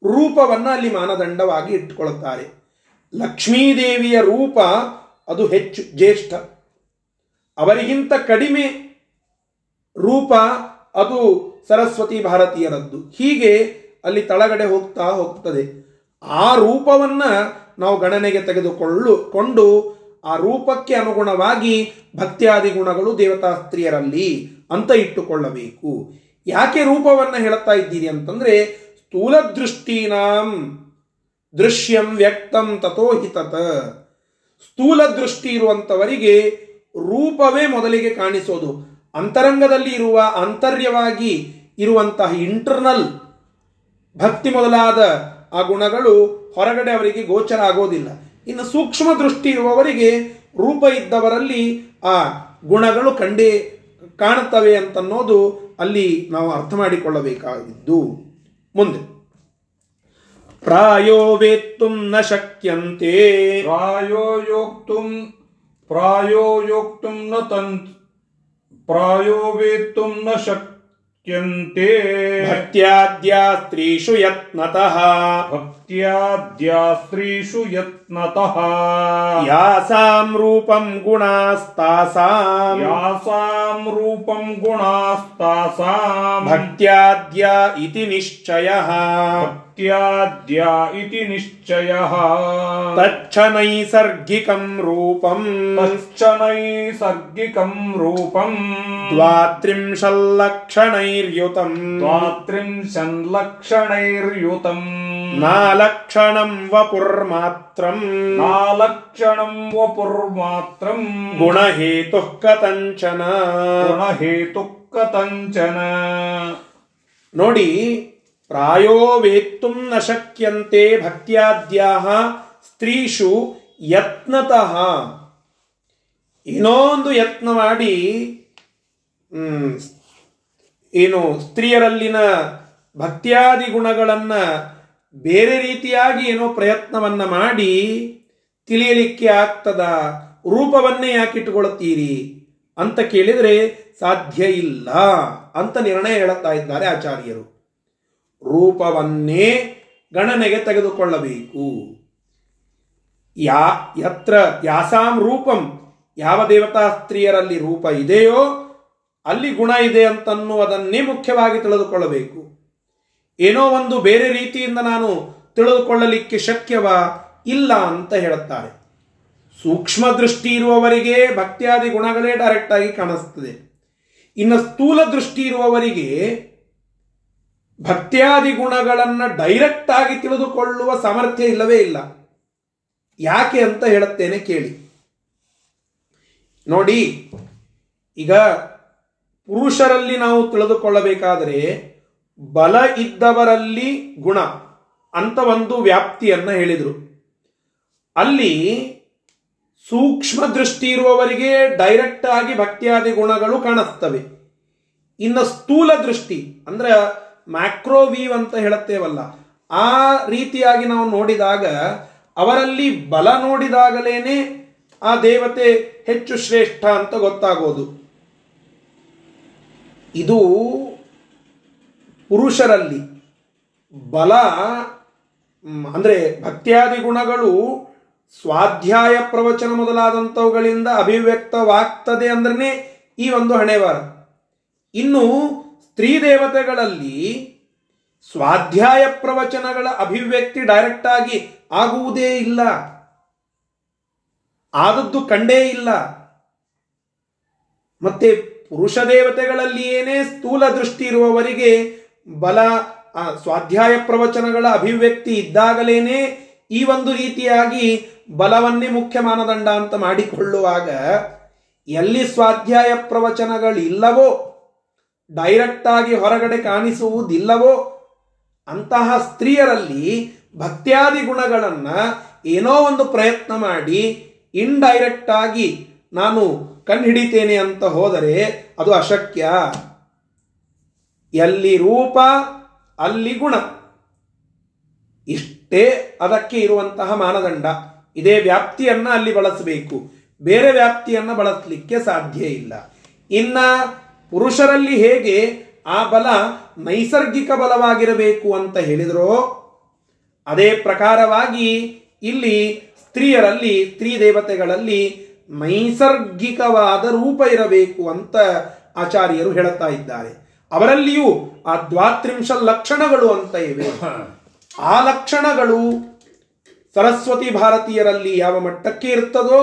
ರೂಪವನ್ನು ಅಲ್ಲಿ ಮಾನದಂಡವಾಗಿ ಇಟ್ಟುಕೊಳ್ಳುತ್ತಾರೆ. ಲಕ್ಷ್ಮೀದೇವಿಯ ರೂಪ ಅದು ಹೆಚ್ಚು, ಜ್ಯೇಷ್ಠ. ಅವರಿಗಿಂತ ಕಡಿಮೆ ರೂಪ ಅದು ಸರಸ್ವತಿ ಭಾರತೀಯರದ್ದು. ಹೀಗೆ ಅಲ್ಲಿ ತಳಗಡೆ ಹೋಗ್ತಾ ಹೋಗ್ತದೆ. ಆ ರೂಪವನ್ನ ನಾವು ಗಣನೆಗೆ ತೆಗೆದುಕೊಳ್ಳು, ಕೊಂಡು ಆ ರೂಪಕ್ಕೆ ಅನುಗುಣವಾಗಿ ಭಕ್ತಿಯಾದಿ ಗುಣಗಳು ದೇವತಾಸ್ತ್ರೀಯರಲ್ಲಿ ಅಂತ ಇಟ್ಟುಕೊಳ್ಳಬೇಕು. ಯಾಕೆ ರೂಪವನ್ನ ಹೇಳುತ್ತಾ ಇದ್ದೀರಿ ಅಂತಂದ್ರೆ, ಸ್ಥೂಲ ದೃಷ್ಟಿನಾಂ ದೃಶ್ಯಂ ವ್ಯಕ್ತಂ ತಥೋ ಹಿತತ ಸ್ಥೂಲ ದೃಷ್ಟಿ ಇರುವಂತವರಿಗೆ ರೂಪವೇ ಮೊದಲಿಗೆ ಕಾಣಿಸೋದು. ಅಂತರಂಗದಲ್ಲಿ ಇರುವ ಅಂತರ್ಯವಾಗಿ ಇರುವಂತಹ ಇಂಟರ್ನಲ್ ಭಕ್ತಿ ಮೊದಲಾದ ಆ ಗುಣಗಳು ಹೊರಗಡೆ ಅವರಿಗೆ ಗೋಚರ ಆಗೋದಿಲ್ಲ. ಇನ್ನು ಸೂಕ್ಷ್ಮ ದೃಷ್ಟಿ ಇರುವವರಿಗೆ ರೂಪ ಇದ್ದವರಲ್ಲಿ ಆ ಗುಣಗಳು ಕಂಡೇ ಕಾಣುತ್ತವೆ ಅಂತನ್ನೋದು ಅಲ್ಲಿ ನಾವು ಅರ್ಥ ಮಾಡಿಕೊಳ್ಳಬೇಕಾಗಿದ್ದು. ಮುಂದೆ. ಪ್ರಾಯೋ ವೇತ್ತುಂ ನ ಶಕ್ಯಂತೆ. ಪ್ರಾಯೋ ಯೋಕ್ತುಂ ಪ್ರಾಯೋ ಯೋಕ್ತುಂ ನ ತಂತ್, ಪ್ರಾಯೋ ವೇತ್ತುಂ ನ ಶಕ್ಯಂತೆ ಭಕ್ತ್ಯಾದ್ಯಾ ಸ್ತ್ರೀಷು ಯತ್ನತಃ ಭಕ್ತ್ಯಾದ್ಯಾ ಸ್ತ್ರೀಷು ಯತ್ನತಃ ಯಾಸಾಂ ರೂಪಂ ಗುಣಾಸ್ತಾಸಾಂ ಯಾಸಾಂ ರೂಪಂ ಗುಣಾಸ್ತಾಸಾಂ ಭಕ್ತ್ಯಾದ್ಯ ಇತಿ ನಿಶ್ಚಯಃ ಭಕ್ತ್ಯಾದ್ಯಾ ಇತಿ ನಿಶ್ಚಯಃ ತಚ್ಚ ನೈಸರ್ಗಿಕಂ ರೂಪಂ ತಶ್ಚ ನೈಸರ್ಗಿಕಂ ರೂಪಂ ದ್ವಾತ್ರಿಂಶಲ್ಲಕ್ಷಣೈರ್ಯುತಂ ದ್ವಾತ್ರಿಂಶಲ್ಲಕ್ಷಣೈರ್ಯುತಂ ನಾಲಕ್ಷಣಂ ವಪುರ್ಮಾತ್ರಂ ನಾಲಕ್ಷಣಂ ವಪುರ್ಮಾತ್ರಂ ಗುಣಹೇತುಃ ಕಥಂಚನ ಗುಣಹೇತು ಕಥಂಚನ ನೋಡಿ ಪ್ರಾಯೋ ವೇತ್ತು ನ ಶಕ್ಯಂತೆ ಭಕ್ತ್ಯಾದ್ಯಾಹ ಸ್ತ್ರೀಷು ಯತ್ನತಃ. ಏನೋ ಯತ್ನ ಮಾಡಿ ಏನು ಸ್ತ್ರೀಯರಲ್ಲಿನ ಭಕ್ತ್ಯಾದಿ ಗುಣಗಳನ್ನ ಬೇರೆ ರೀತಿಯಾಗಿ ಏನೋ ಪ್ರಯತ್ನವನ್ನ ಮಾಡಿ ತಿಳಿಯಲಿಕ್ಕೆ ಆಗ್ತದ ರೂಪವನ್ನೇ ಯಾಕಿಟ್ಟುಕೊಳ್ಳುತ್ತೀರಿ ಅಂತ ಕೇಳಿದರೆ ಸಾಧ್ಯ ಇಲ್ಲ ಅಂತ ನಿರ್ಣಯ ಹೇಳುತ್ತಾ ಇದ್ದಾರೆ ಆಚಾರ್ಯರು. ರೂಪವನ್ನೇ ಗಣನೆಗೆ ತೆಗೆದುಕೊಳ್ಳಬೇಕು. ಯಾ, ಯತ್ರ ಯಾಸಾಂ ರೂಪಂ, ಯಾವ ದೇವತಾ ಸ್ತ್ರೀಯರಲ್ಲಿ ರೂಪ ಇದೆಯೋ ಅಲ್ಲಿ ಗುಣ ಇದೆ ಅಂತನ್ನುವುದನ್ನೇ ಮುಖ್ಯವಾಗಿ ತಿಳಿದುಕೊಳ್ಳಬೇಕು. ಏನೋ ಒಂದು ಬೇರೆ ರೀತಿಯಿಂದ ನಾನು ತಿಳಿದುಕೊಳ್ಳಲಿಕ್ಕೆ ಶಕ್ಯವಾ? ಇಲ್ಲ ಅಂತ ಹೇಳುತ್ತಾರೆ. ಸೂಕ್ಷ್ಮ ದೃಷ್ಟಿ ಇರುವವರಿಗೆ ಭಕ್ತಿಯಾದಿ ಗುಣಗಳೇ ಡೈರೆಕ್ಟ್ ಆಗಿ ಕಾಣಿಸ್ತದೆ. ಇನ್ನು ಸ್ಥೂಲ ದೃಷ್ಟಿ ಇರುವವರಿಗೆ ಭಕ್ತ್ಯಾದಿ ಗುಣಗಳನ್ನು ಡೈರೆಕ್ಟ್ ಆಗಿ ತಿಳಿದುಕೊಳ್ಳುವ ಸಾಮರ್ಥ್ಯ ಇಲ್ಲವೇ ಇಲ್ಲ. ಯಾಕೆ ಅಂತ ಹೇಳುತ್ತೇನೆ ಕೇಳಿ. ನೋಡಿ, ಈಗ ಪುರುಷರಲ್ಲಿ ನಾವು ತಿಳಿದುಕೊಳ್ಳಬೇಕಾದರೆ ಬಲ ಇದ್ದವರಲ್ಲಿ ಗುಣ ಅಂತ ಒಂದು ವ್ಯಾಪ್ತಿಯನ್ನು ಹೇಳಿದರು. ಅಲ್ಲಿ ಸೂಕ್ಷ್ಮ ದೃಷ್ಟಿ ಇರುವವರಿಗೆ ಡೈರೆಕ್ಟ್ ಆಗಿ ಭಕ್ತಿಯಾದಿ ಗುಣಗಳು ಕಾಣಿಸ್ತವೆ. ಇನ್ನು ಸ್ಥೂಲ ದೃಷ್ಟಿ ಅಂದ್ರೆ ಮ್ಯಾಕ್ರೋ ವೀವ್ ಅಂತ ಹೇಳುತ್ತೇವಲ್ಲ, ಆ ರೀತಿಯಾಗಿ ನಾವು ನೋಡಿದಾಗ, ಅವರಲ್ಲಿ ಬಲ ನೋಡಿದಾಗಲೇನೆ ಆ ದೇವತೆ ಹೆಚ್ಚು ಶ್ರೇಷ್ಠ ಅಂತ ಗೊತ್ತಾಗೋದು. ಇದು ಪುರುಷರಲ್ಲಿ ಬಲ ಅಂದರೆ ಭಕ್ತ್ಯಾದಿ ಗುಣಗಳು ಸ್ವಾಧ್ಯಾಯ ಪ್ರವಚನ ಮೊದಲಾದಂಥವುಗಳಿಂದ ಅಭಿವ್ಯಕ್ತವಾಗ್ತದೆ ಅಂದ್ರೆ ಈ ಒಂದು ಹಣೆವಾರ. ಇನ್ನು ಸ್ತ್ರೀ ದೇವತೆಗಳಲ್ಲಿ ಸ್ವಾಧ್ಯಾಯ ಪ್ರವಚನಗಳ ಅಭಿವ್ಯಕ್ತಿ ಡೈರೆಕ್ಟ್ ಆಗಿ ಆಗುವುದೇ ಇಲ್ಲ. ಆದದ್ದು ಕಂಡೇ ಇಲ್ಲ. ಮತ್ತೆ ಪುರುಷ ದೇವತೆಗಳಲ್ಲಿ ಏನೇ ಸ್ಥೂಲ ದೃಷ್ಟಿ ಇರುವವರಿಗೆ ಬಲ ಸ್ವಾಧ್ಯಾಯ ಪ್ರವಚನಗಳ ಅಭಿವ್ಯಕ್ತಿ ಇದ್ದಾಗಲೇನೆ ಈ ಒಂದು ರೀತಿಯಾಗಿ ಬಲವನ್ನೇ ಮುಖ್ಯ ಮಾನದಂಡ ಅಂತ ಮಾಡಿಕೊಳ್ಳುವಾಗ ಎಲ್ಲಿ ಸ್ವಾಧ್ಯಾಯ ಪ್ರವಚನಗಳಿಲ್ಲವೋ ಡೈರೆಕ್ಟ್ ಆಗಿ ಹೊರಗಡೆ ಕಾಣಿಸುವುದಿಲ್ಲವೋ ಅಂತಹ ಸ್ತ್ರೀಯರಲ್ಲಿ ಭಕ್ತ್ಯಾದಿ ಗುಣಗಳನ್ನು ಏನೋ ಒಂದು ಪ್ರಯತ್ನ ಮಾಡಿ ಇಂಡೈರೆಕ್ಟ್ ಆಗಿ ನಾನು ಕಂಡುಹಿಡಿತೇನೆ ಅಂತ ಹೋದರೆ ಅದು ಅಶಕ್ಯ. ಎಲ್ಲಿ ರೂಪ, ಅಲ್ಲಿ ಗುಣ. ಇಷ್ಟೇ ಅದಕ್ಕೆ ಇರುವಂತಹ ಮಾನದಂಡ. ಇದೇ ವ್ಯಾಪ್ತಿಯನ್ನು ಅಲ್ಲಿ ಬಳಸಬೇಕು. ಬೇರೆ ವ್ಯಾಪ್ತಿಯನ್ನು ಬಳಸಲಿಕ್ಕೆ ಸಾಧ್ಯ ಇಲ್ಲ. ಇನ್ನ ಪುರುಷರಲ್ಲಿ ಹೇಗೆ ಆ ಬಲ ನೈಸರ್ಗಿಕ ಬಲವಾಗಿರಬೇಕು ಅಂತ ಹೇಳಿದರೋ, ಅದೇ ಪ್ರಕಾರವಾಗಿ ಇಲ್ಲಿ ಸ್ತ್ರೀಯರಲ್ಲಿ, ಸ್ತ್ರೀ ದೇವತೆಗಳಲ್ಲಿ ನೈಸರ್ಗಿಕವಾದ ರೂಪ ಇರಬೇಕು ಅಂತ ಆಚಾರ್ಯರು ಹೇಳುತ್ತಾ ಇದ್ದಾರೆ. ಅವರಲ್ಲಿಯೂ ಆ ದ್ವಾತ್ರಿಂಶ ಲಕ್ಷಣಗಳು ಅಂತ ಇವೆ. ಆ ಲಕ್ಷಣಗಳು ಸರಸ್ವತಿ ಭಾರತೀಯರಲ್ಲಿ ಯಾವ ಮಟ್ಟಕ್ಕೆ ಇರ್ತದೋ,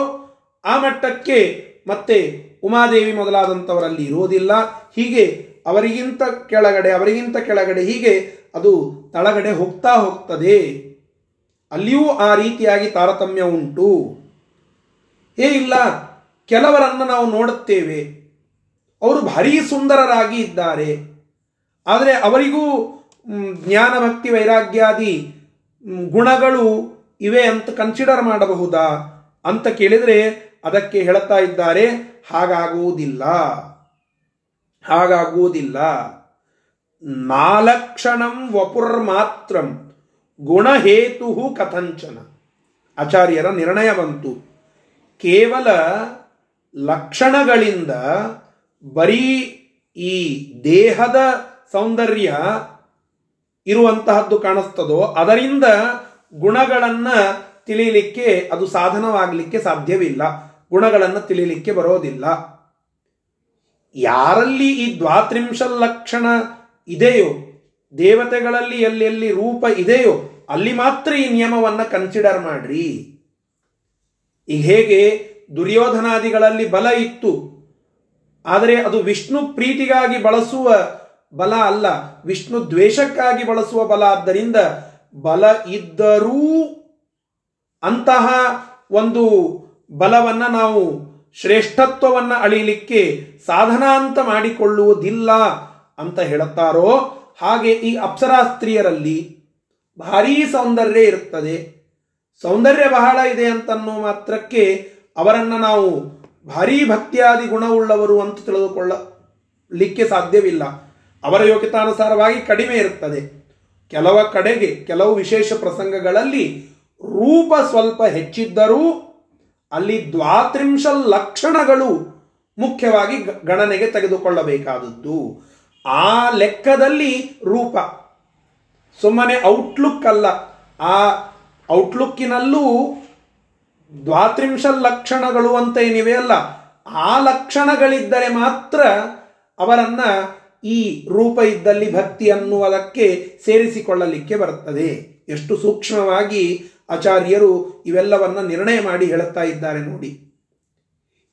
ಆ ಮಟ್ಟಕ್ಕೆ ಮತ್ತೆ ಉಮಾದೇವಿ ಮೊದಲಾದಂಥವರಲ್ಲಿ ಇರುವುದಿಲ್ಲ. ಹೀಗೆ ಅವರಿಗಿಂತ ಕೆಳಗಡೆ ಅವರಿಗಿಂತ ಕೆಳಗಡೆ ಹೀಗೆ ಅದು ತಳಗಡೆ ಹೋಗ್ತಾ ಹೋಗ್ತದೆ. ಅಲ್ಲಿಯೂ ಆ ರೀತಿಯಾಗಿ ತಾರತಮ್ಯ ಉಂಟು. ಏ ಇಲ್ಲ, ಕೆಲವರನ್ನು ನಾವು ನೋಡುತ್ತೇವೆ. ಅವರು ಭಾರಿ ಸುಂದರರಾಗಿ ಇದ್ದಾರೆ. ಆದರೆ ಅವರಿಗೂ ಜ್ಞಾನ ಭಕ್ತಿ ವೈರಾಗ್ಯಾದಿ ಗುಣಗಳು ಇವೆ ಅಂತ ಕನ್ಸಿಡರ್ ಮಾಡಬಹುದಾ? ಅಂತ ಕೇಳಿದರೆ ಅದಕ್ಕೆ ಹೇಳುತ್ತಾ ಇದ್ದಾರೆ, ಹಾಗಾಗುವುದಿಲ್ಲ. ಹಾಗಾಗುವುದಿಲ್ಲ. ನಾಲಕ್ಷಣಂ ವಪುರ್ ಮಾತ್ರಂ ಗುಣಹೇತು ಕಥಂಚನ. ಆಚಾರ್ಯರ ನಿರ್ಣಯ ಬಂತು. ಕೇವಲ ಲಕ್ಷಣಗಳಿಂದ ಬರೀ ಈ ದೇಹದ ಸೌಂದರ್ಯ ಇರುವಂತಹದ್ದು ಕಾಣಿಸ್ತದೋ, ಅದರಿಂದ ಗುಣಗಳನ್ನು ತಿಳಿಯಲಿಕ್ಕೆ ಅದು ಸಾಧನವಾಗಲಿಕ್ಕೆ ಸಾಧ್ಯವಿಲ್ಲ. ಗುಣಗಳನ್ನು ತಿಳಿಲಿಕ್ಕೆ ಬರೋದಿಲ್ಲ. ಯಾರಲ್ಲಿ ಈ ದ್ವಾತ್ರಿಂಶ ಲಕ್ಷಣ ಇದೆಯೋ, ದೇವತೆಗಳಲ್ಲಿ ಎಲ್ಲೆಲ್ಲಿ ರೂಪ ಇದೆಯೋ, ಅಲ್ಲಿ ಮಾತ್ರ ಈ ನಿಯಮವನ್ನು ಕನ್ಸಿಡರ್ ಮಾಡ್ರಿ. ಈಗ ಹೇಗೆ ದುರ್ಯೋಧನಾದಿಗಳಲ್ಲಿ ಬಲ ಇತ್ತು, ಆದರೆ ಅದು ವಿಷ್ಣು ಪ್ರೀತಿಗಾಗಿ ಬಳಸುವ ಬಲ ಅಲ್ಲ, ವಿಷ್ಣು ದ್ವೇಷಕ್ಕಾಗಿ ಬಳಸುವ ಬಲ. ಆದ್ದರಿಂದ ಬಲ ಇದ್ದರೂ ಅಂತಹ ಒಂದು ಬಲವನ್ನ ನಾವು ಶ್ರೇಷ್ಠತ್ವವನ್ನ ಅಳಿಲಿಕ್ಕೆ ಸಾಧನ ಅಂತ ಮಾಡಿಕೊಳ್ಳುವುದಿಲ್ಲ ಅಂತ ಹೇಳುತ್ತಾರೋ ಹಾಗೆ ಈ ಅಪ್ಸರಾ ಸ್ತ್ರೀಯರಲ್ಲಿ ಭಾರೀ ಸೌಂದರ್ಯ ಇರುತ್ತದೆ. ಸೌಂದರ್ಯ ಬಹಳ ಇದೆ ಅಂತನ್ನೋ ಮಾತ್ರಕ್ಕೆ ಅವರನ್ನ ನಾವು ಭಾರೀ ಭಕ್ತಿಯಾದಿ ಗುಣವುಳ್ಳವರು ಅಂತ ತಿಳಿದುಕೊಳ್ಳಲಿಕ್ಕೆ ಸಾಧ್ಯವಿಲ್ಲ. ಅವರ ಯೋಗ್ಯತಾನುಸಾರವಾಗಿ ಕಡಿಮೆ ಇರುತ್ತದೆ. ಕೆಲವ ಕಡೆಗೆ, ಕೆಲವು ವಿಶೇಷ ಪ್ರಸಂಗಗಳಲ್ಲಿ ರೂಪ ಸ್ವಲ್ಪ ಹೆಚ್ಚಿದ್ದರೂ ಅಲ್ಲಿ ದ್ವಾತ್ರಿಂಶ ಲಕ್ಷಣಗಳು ಮುಖ್ಯವಾಗಿ ಗಣನೆಗೆ ತೆಗೆದುಕೊಳ್ಳಬೇಕಾದದ್ದು. ಆ ಲೆಕ್ಕದಲ್ಲಿ ರೂಪ. ಸುಮ್ಮನೆ ಔಟ್ಲುಕ್ ಅಲ್ಲ. ಆ ಔಟ್ಲುಕ್ಕಿನಲ್ಲೂ ದ್ವಾತ್ರಿಂಶ ಲಕ್ಷಣಗಳು ಅಂತ ಏನಿವೆ ಅಲ್ಲ, ಆ ಲಕ್ಷಣಗಳಿದ್ದರೆ ಮಾತ್ರ ಅವರನ್ನ ಈ ರೂಪ ಇದ್ದಲ್ಲಿ ಭಕ್ತಿ ಅನ್ನುವುದಕ್ಕೆ ಸೇರಿಸಿಕೊಳ್ಳಲಿಕ್ಕೆ ಬರುತ್ತದೆ. ಎಷ್ಟು ಸೂಕ್ಷ್ಮವಾಗಿ ಆಚಾರ್ಯರು ಇವೆಲ್ಲವನ್ನ ನಿರ್ಣಯ ಮಾಡಿ ಹೇಳುತ್ತಾ ಇದ್ದಾರೆ ನೋಡಿ.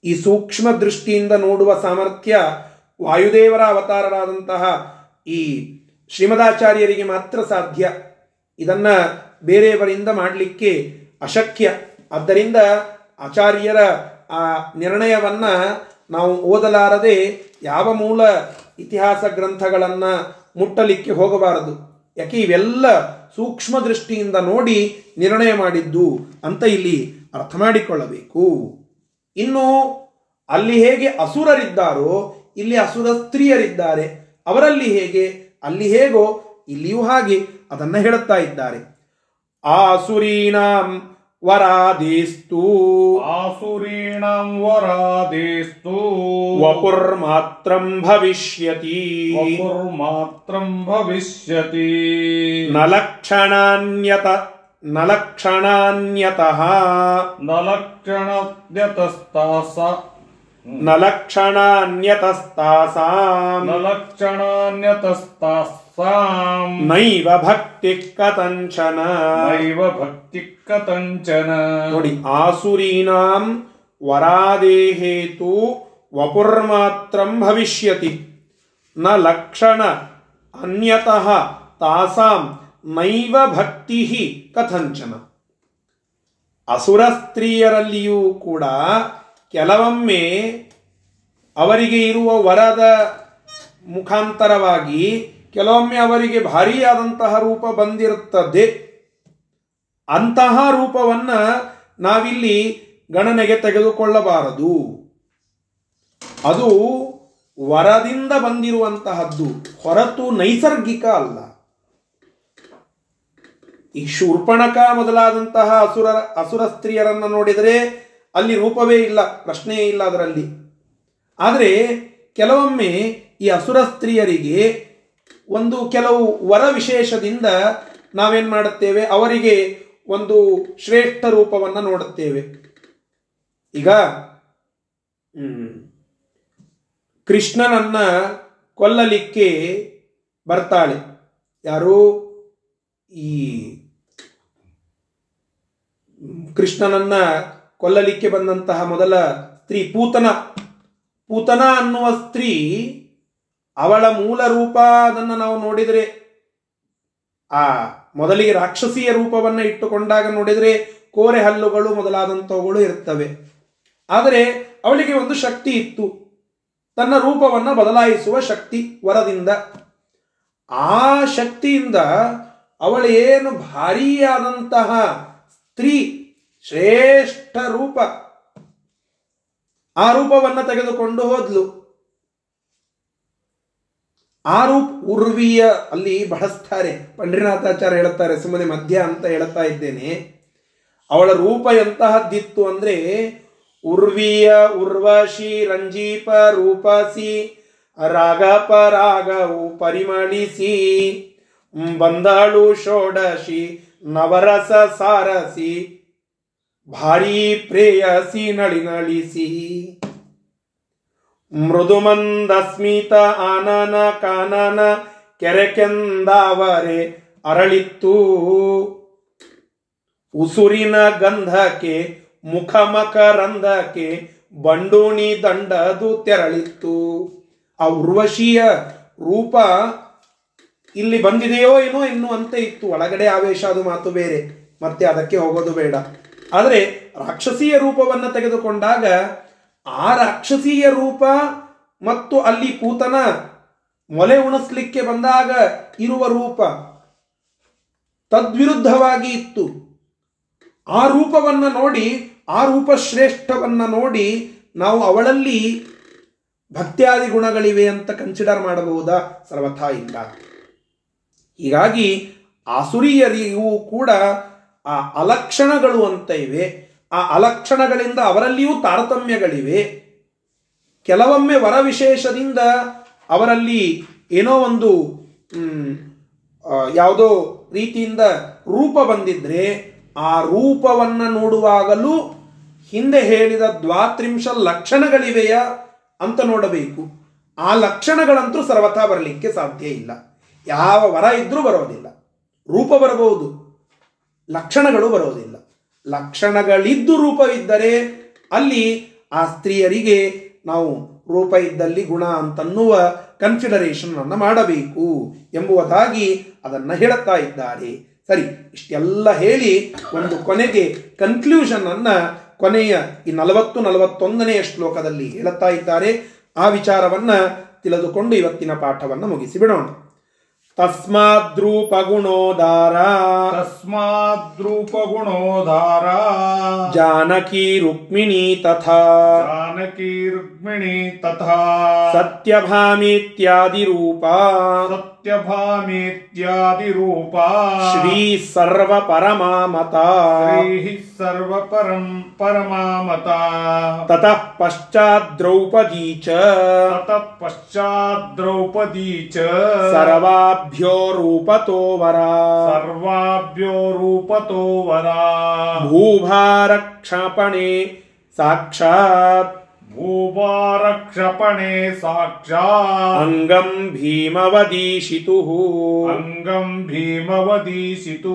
ಈ ಸೂಕ್ಷ್ಮ ದೃಷ್ಟಿಯಿಂದ ನೋಡುವ ಸಾಮರ್ಥ್ಯ ವಾಯುದೇವರ ಅವತಾರರಾದಂತಹ ಈ ಶ್ರೀಮದಾಚಾರ್ಯರಿಗೆ ಮಾತ್ರ ಸಾಧ್ಯ. ಇದನ್ನ ಬೇರೆಯವರಿಂದ ಮಾಡಲಿಕ್ಕೆ ಅಶಕ್ಯ. ಆದ್ದರಿಂದ ಆಚಾರ್ಯರ ಆ ನಿರ್ಣಯವನ್ನ ನಾವು ಓದಲಾರದೆ ಯಾವ ಮೂಲ ಇತಿಹಾಸ ಗ್ರಂಥಗಳನ್ನ ಮುಟ್ಟಲಿಕ್ಕೆ ಹೋಗಬಾರದು. ಯಾಕೆ ಇವೆಲ್ಲ ಸೂಕ್ಷ್ಮ ದೃಷ್ಟಿಯಿಂದ ನೋಡಿ ನಿರ್ಣಯ ಮಾಡಿದ್ದು ಅಂತ ಇಲ್ಲಿ ಅರ್ಥ ಮಾಡಿಕೊಳ್ಳಬೇಕು. ಇನ್ನು ಅಲ್ಲಿ ಹೇಗೆ ಅಸುರರಿದ್ದಾರೋ, ಇಲ್ಲಿ ಅಸುರ ಸ್ತ್ರೀಯರಿದ್ದಾರೆ, ಅವರಲ್ಲಿ ಹೇಗೆ, ಅಲ್ಲಿ ಹೇಗೋ ಇಲ್ಲಿಯೂ ಹಾಗೆ ಅದನ್ನ ಹೇಳುತ್ತಾ ಇದ್ದಾರೆ. ಆಸುರೀನಾಂ ವರಾದೇಸ್ತು ಆಸುರೀಣಂ ವರಾದೇಸ್ತು ವಪುರ್ಮಾತ್ರಂ ಭವಿಷ್ಯತಿ. ವಪುರ್ಮಾತ್ರಂ ಭವಿಷ್ಯತಿ. ನಲಕ್ಷಣಾನ್ಯತ ನಲಕ್ಷಣಾನ್ಯತಃ. ನ ಲಕ್ಷಣಾನ್ಯತಃ ನ ಲಕ್ಷಣಾನ್ಯತಸ್ತಾಸಾಂ ನೈವ ಭಕ್ತಿ ಕತಂಚನ ನೈವ ಭಕ್ತಿ ಕತಂಚನ ನೋಡಿ ಆಸುರೀನಾಂ ವರಾದೇಹೇತು ವಪುರ್ಮಾತ್ರಂ ಭವಿಷ್ಯತಿ ನ ಲಕ್ಷಣ ಅನ್ಯತಃ ತಾಸಾಂ ನೈವ ಭಕ್ತಿ ಕಥಂಚನ ಅಸುರ ಸ್ತ್ರೀಯರಲ್ಲಿಯೂ ಕೂಡ ಕೆಲವೊಮ್ಮೆ ಅವರಿಗೆ ಇರುವ ವರದ ಮುಖಾಂತರವಾಗಿ ಕೆಲವೊಮ್ಮೆ ಅವರಿಗೆ ಭಾರಿಯಾದಂತಹ ರೂಪ ಬಂದಿರುತ್ತದೆ. ಅಂತಹ ರೂಪವನ್ನ ನಾವಿಲ್ಲಿ ಗಣನೆಗೆ ತೆಗೆದುಕೊಳ್ಳಬಾರದು. ಅದು ವರದಿಂದ ಬಂದಿರುವಂತಹದ್ದು. ಹೊರತು ನೈಸರ್ಗಿಕ ಅಲ್ಲ. ಈ ಶೂರ್ಪಣಕ ಮೊದಲಾದಂತಹ ಅಸುರ ಅಸುರ ಸ್ತ್ರೀಯರನ್ನ ನೋಡಿದರೆ ಅಲ್ಲಿ ರೂಪವೇ ಇಲ್ಲ, ಪ್ರಶ್ನೆಯೇ ಇಲ್ಲ ಅದರಲ್ಲಿ. ಆದರೆ ಕೆಲವೊಮ್ಮೆ ಈ ಅಸುರ ಸ್ತ್ರೀಯರಿಗೆ ಒಂದು ಕೆಲವು ವರ ವಿಶೇಷದಿಂದ ನಾವೇನ್ ಮಾಡುತ್ತೇವೆ? ಅವರಿಗೆ ಒಂದು ಶ್ರೇಷ್ಠ ರೂಪವನ್ನ ನೋಡುತ್ತೇವೆ. ಈಗ ಕೃಷ್ಣನನ್ನ ಕೊಲ್ಲಲಿಕ್ಕೆ ಬರ್ತಾಳೆ. ಯಾರು? ಈ ಕೃಷ್ಣನನ್ನ ಕೊಲ್ಲಲಿಕ್ಕೆ ಬಂದಂತಹ ಮೊದಲ ಸ್ತ್ರೀ, ಪೂತನ. ಪೂತನ ಅನ್ನುವ ಸ್ತ್ರೀ ಅವಳ ಮೂಲ ರೂಪ ಅದನ್ನು ನಾವು ನೋಡಿದರೆ, ಆ ಮೊದಲಿಗೆ ರಾಕ್ಷಸಿಯ ರೂಪವನ್ನ ಇಟ್ಟುಕೊಂಡಾಗ ನೋಡಿದರೆ ಕೋರೆ ಹಲ್ಲುಗಳು ಮೊದಲಾದಂಥವುಗಳು ಇರ್ತವೆ. ಆದರೆ ಅವಳಿಗೆ ಒಂದು ಶಕ್ತಿ ಇತ್ತು. ತನ್ನ ರೂಪವನ್ನ ಬದಲಾಯಿಸುವ ಶಕ್ತಿ ವರದಿಂದ. ಆ ಶಕ್ತಿಯಿಂದ ಅವಳು ಏನು ಭಾರಿಯಾದಂತಹ ಸ್ತ್ರೀ ಶ್ರೇಷ್ಠ ರೂಪ ಆ ರೂಪವನ್ನ ತೆಗೆದುಕೊಂಡು ಹೋದ್ಲು. ಆ ರೂಪ ಉರ್ವಿಯ ಅಲ್ಲಿ ಬಳಸ್ತಾರೆ ಪಂಡ್ರಿನಾಥಾಚಾರ್ಯ ಹೇಳುತ್ತಾರೆ, ಸುಮ್ಮನೆ ಮಧ್ಯ ಅಂತ ಹೇಳ್ತಾ ಇದ್ದೇನೆ. ಅವಳ ರೂಪ ಎಂತಹದ್ದಿತ್ತು ಅಂದ್ರೆ, ಉರ್ವಿಯ, ಉರ್ವಶಿ, ರಂಜೀಪ, ರೂಪಸಿ, ರಾಗಪ, ರಾಗವು ಪರಿಮಳಿಸಿ ಬಂದಾಳು, ಷೋಡಶಿ, ನವರಸ, ಸಾರಸಿ, ಭಾರೀ ಪ್ರೇಯಸಿ, ನಳಿನಳಿಸಿ. ಮೃದುಮಂದಸ್ಮಿತ ಆನನ ಕಾನನ ಕೆರೆಕೆಂದಾವರೆ ಅರಳಿತ್ತು. ಉಸುರಿನ ಗಂಧಕ್ಕೆ, ಮುಖಮಕರಂಧಕ್ಕೆ ಬಂಡೂಣಿ ದಂಡದು ತೆರಳಿತ್ತು. ಆ ಉರ್ವಶಿಯ ರೂಪ ಇಲ್ಲಿ ಬಂದಿದೆಯೋ ಏನೋ ಇನ್ನು ಅಂತ ಇತ್ತು. ಒಳಗಡೆ ಆವೇಶ, ಅದು ಮಾತು ಬೇರೆ. ಮತ್ತೆ ಅದಕ್ಕೆ ಹೋಗೋದು ಬೇಡ. ಆದರೆ ರಾಕ್ಷಸೀಯ ರೂಪವನ್ನು ತೆಗೆದುಕೊಂಡಾಗ ಆ ರಾಕ್ಷಸೀಯ ರೂಪ ಮತ್ತು ಅಲ್ಲಿ ಕೂತನ ಮೊಲೆ ಉಣಿಸ್ಲಿಕ್ಕೆ ಬಂದಾಗ ಇರುವ ರೂಪ ತದ್ವಿರುದ್ಧವಾಗಿ ಇತ್ತು. ಆ ರೂಪವನ್ನು ನೋಡಿ, ಆ ರೂಪ ಶ್ರೇಷ್ಠವನ್ನು ನೋಡಿ ನಾವು ಅವಳಲ್ಲಿ ಭಕ್ತ್ಯಾದಿ ಗುಣಗಳಿವೆ ಅಂತ ಕನ್ಸಿಡರ್ ಮಾಡಬಹುದಾ? ಸರ್ವಥಾ ಇಲ್ಲ. ಹೀಗಾಗಿ ಆಸುರಿಯರಿಗೂ ಕೂಡ ಆ ಅಲಕ್ಷಣಗಳು ಅಂತ ಇವೆ. ಆ ಅಲಕ್ಷಣಗಳಿಂದ ಅವರಲ್ಲಿಯೂ ತಾರತಮ್ಯಗಳಿವೆ. ಕೆಲವೊಮ್ಮೆ ವರ ವಿಶೇಷದಿಂದ ಅವರಲ್ಲಿ ಏನೋ ಒಂದು ಯಾವುದೋ ರೀತಿಯಿಂದ ರೂಪ ಬಂದಿದ್ರೆ ಆ ರೂಪವನ್ನು ನೋಡುವಾಗಲೂ ಹಿಂದೆ ಹೇಳಿದ ದ್ವಾತ್ರಿಂಶ ಲಕ್ಷಣಗಳಿವೆಯಾ ಅಂತ ನೋಡಬೇಕು. ಆ ಲಕ್ಷಣಗಳಂತೂ ಸರ್ವಥಾ ಬರಲಿಕ್ಕೆ ಸಾಧ್ಯ ಇಲ್ಲ. ಯಾವ ವರ ಇದ್ರೂ ಬರೋದಿಲ್ಲ. ರೂಪ ಬರಬಹುದು, ಲಕ್ಷಣಗಳು ಬರೋದಿಲ್ಲ. ಲಕ್ಷಣಗಳಿದ್ದು ರೂಪವಿದ್ದರೆ ಅಲ್ಲಿ ಆ ಸ್ತ್ರೀಯರಿಗೆ ನಾವು ರೂಪ ಇದ್ದಲ್ಲಿ ಗುಣ ಅಂತನ್ನುವ ಕನ್ಸಿಡರೇಷನ್ ಅನ್ನು ಮಾಡಬೇಕು ಎಂಬುವುದಾಗಿ ಅದನ್ನು ಹೇಳುತ್ತಾ ಇದ್ದಾರೆ. ಸರಿ, ಇಷ್ಟೆಲ್ಲ ಹೇಳಿ ಒಂದು ಕೊನೆಗೆ ಕನ್ಕ್ಲೂಷನ್ ಅನ್ನ ಕೊನೆಯ ಈ ನಲವತ್ತು ನಲವತ್ತೊಂದನೆಯ ಶ್ಲೋಕದಲ್ಲಿ ಹೇಳುತ್ತಾ ಇದ್ದಾರೆ. ಆ ವಿಚಾರವನ್ನ ತಿಳಿದುಕೊಂಡು ಇವತ್ತಿನ ಪಾಠವನ್ನು ಮುಗಿಸಿ ಬಿಡೋಣ. तस्माद्रूपगुणोदारा। तस्माद्रूपगुणोदारा। जानकी रुक्मिणी तथा। जानकी रुक्मिणी तथा। सत्यभामीत्यादि रूपा सत्यभामेत्यादिरूपा। श्री सर्व परमामता श्रीः सर्वपरम् परमामता। ततः पश्चाद्द्रौपदी च। ततः पश्चाद्द्रौपदी च। सर्वाभ्यो रूपतो वरा। सर्वाभ्यो रूपतो वरा। भूभारक्षपणे साक्षात् भूभारक्षपणे साक्षात् ಅಂಗಂ ಭೀಮವದೀಶಿತು ಅಂಗಂ ಭೀಮವದೀಸಿತು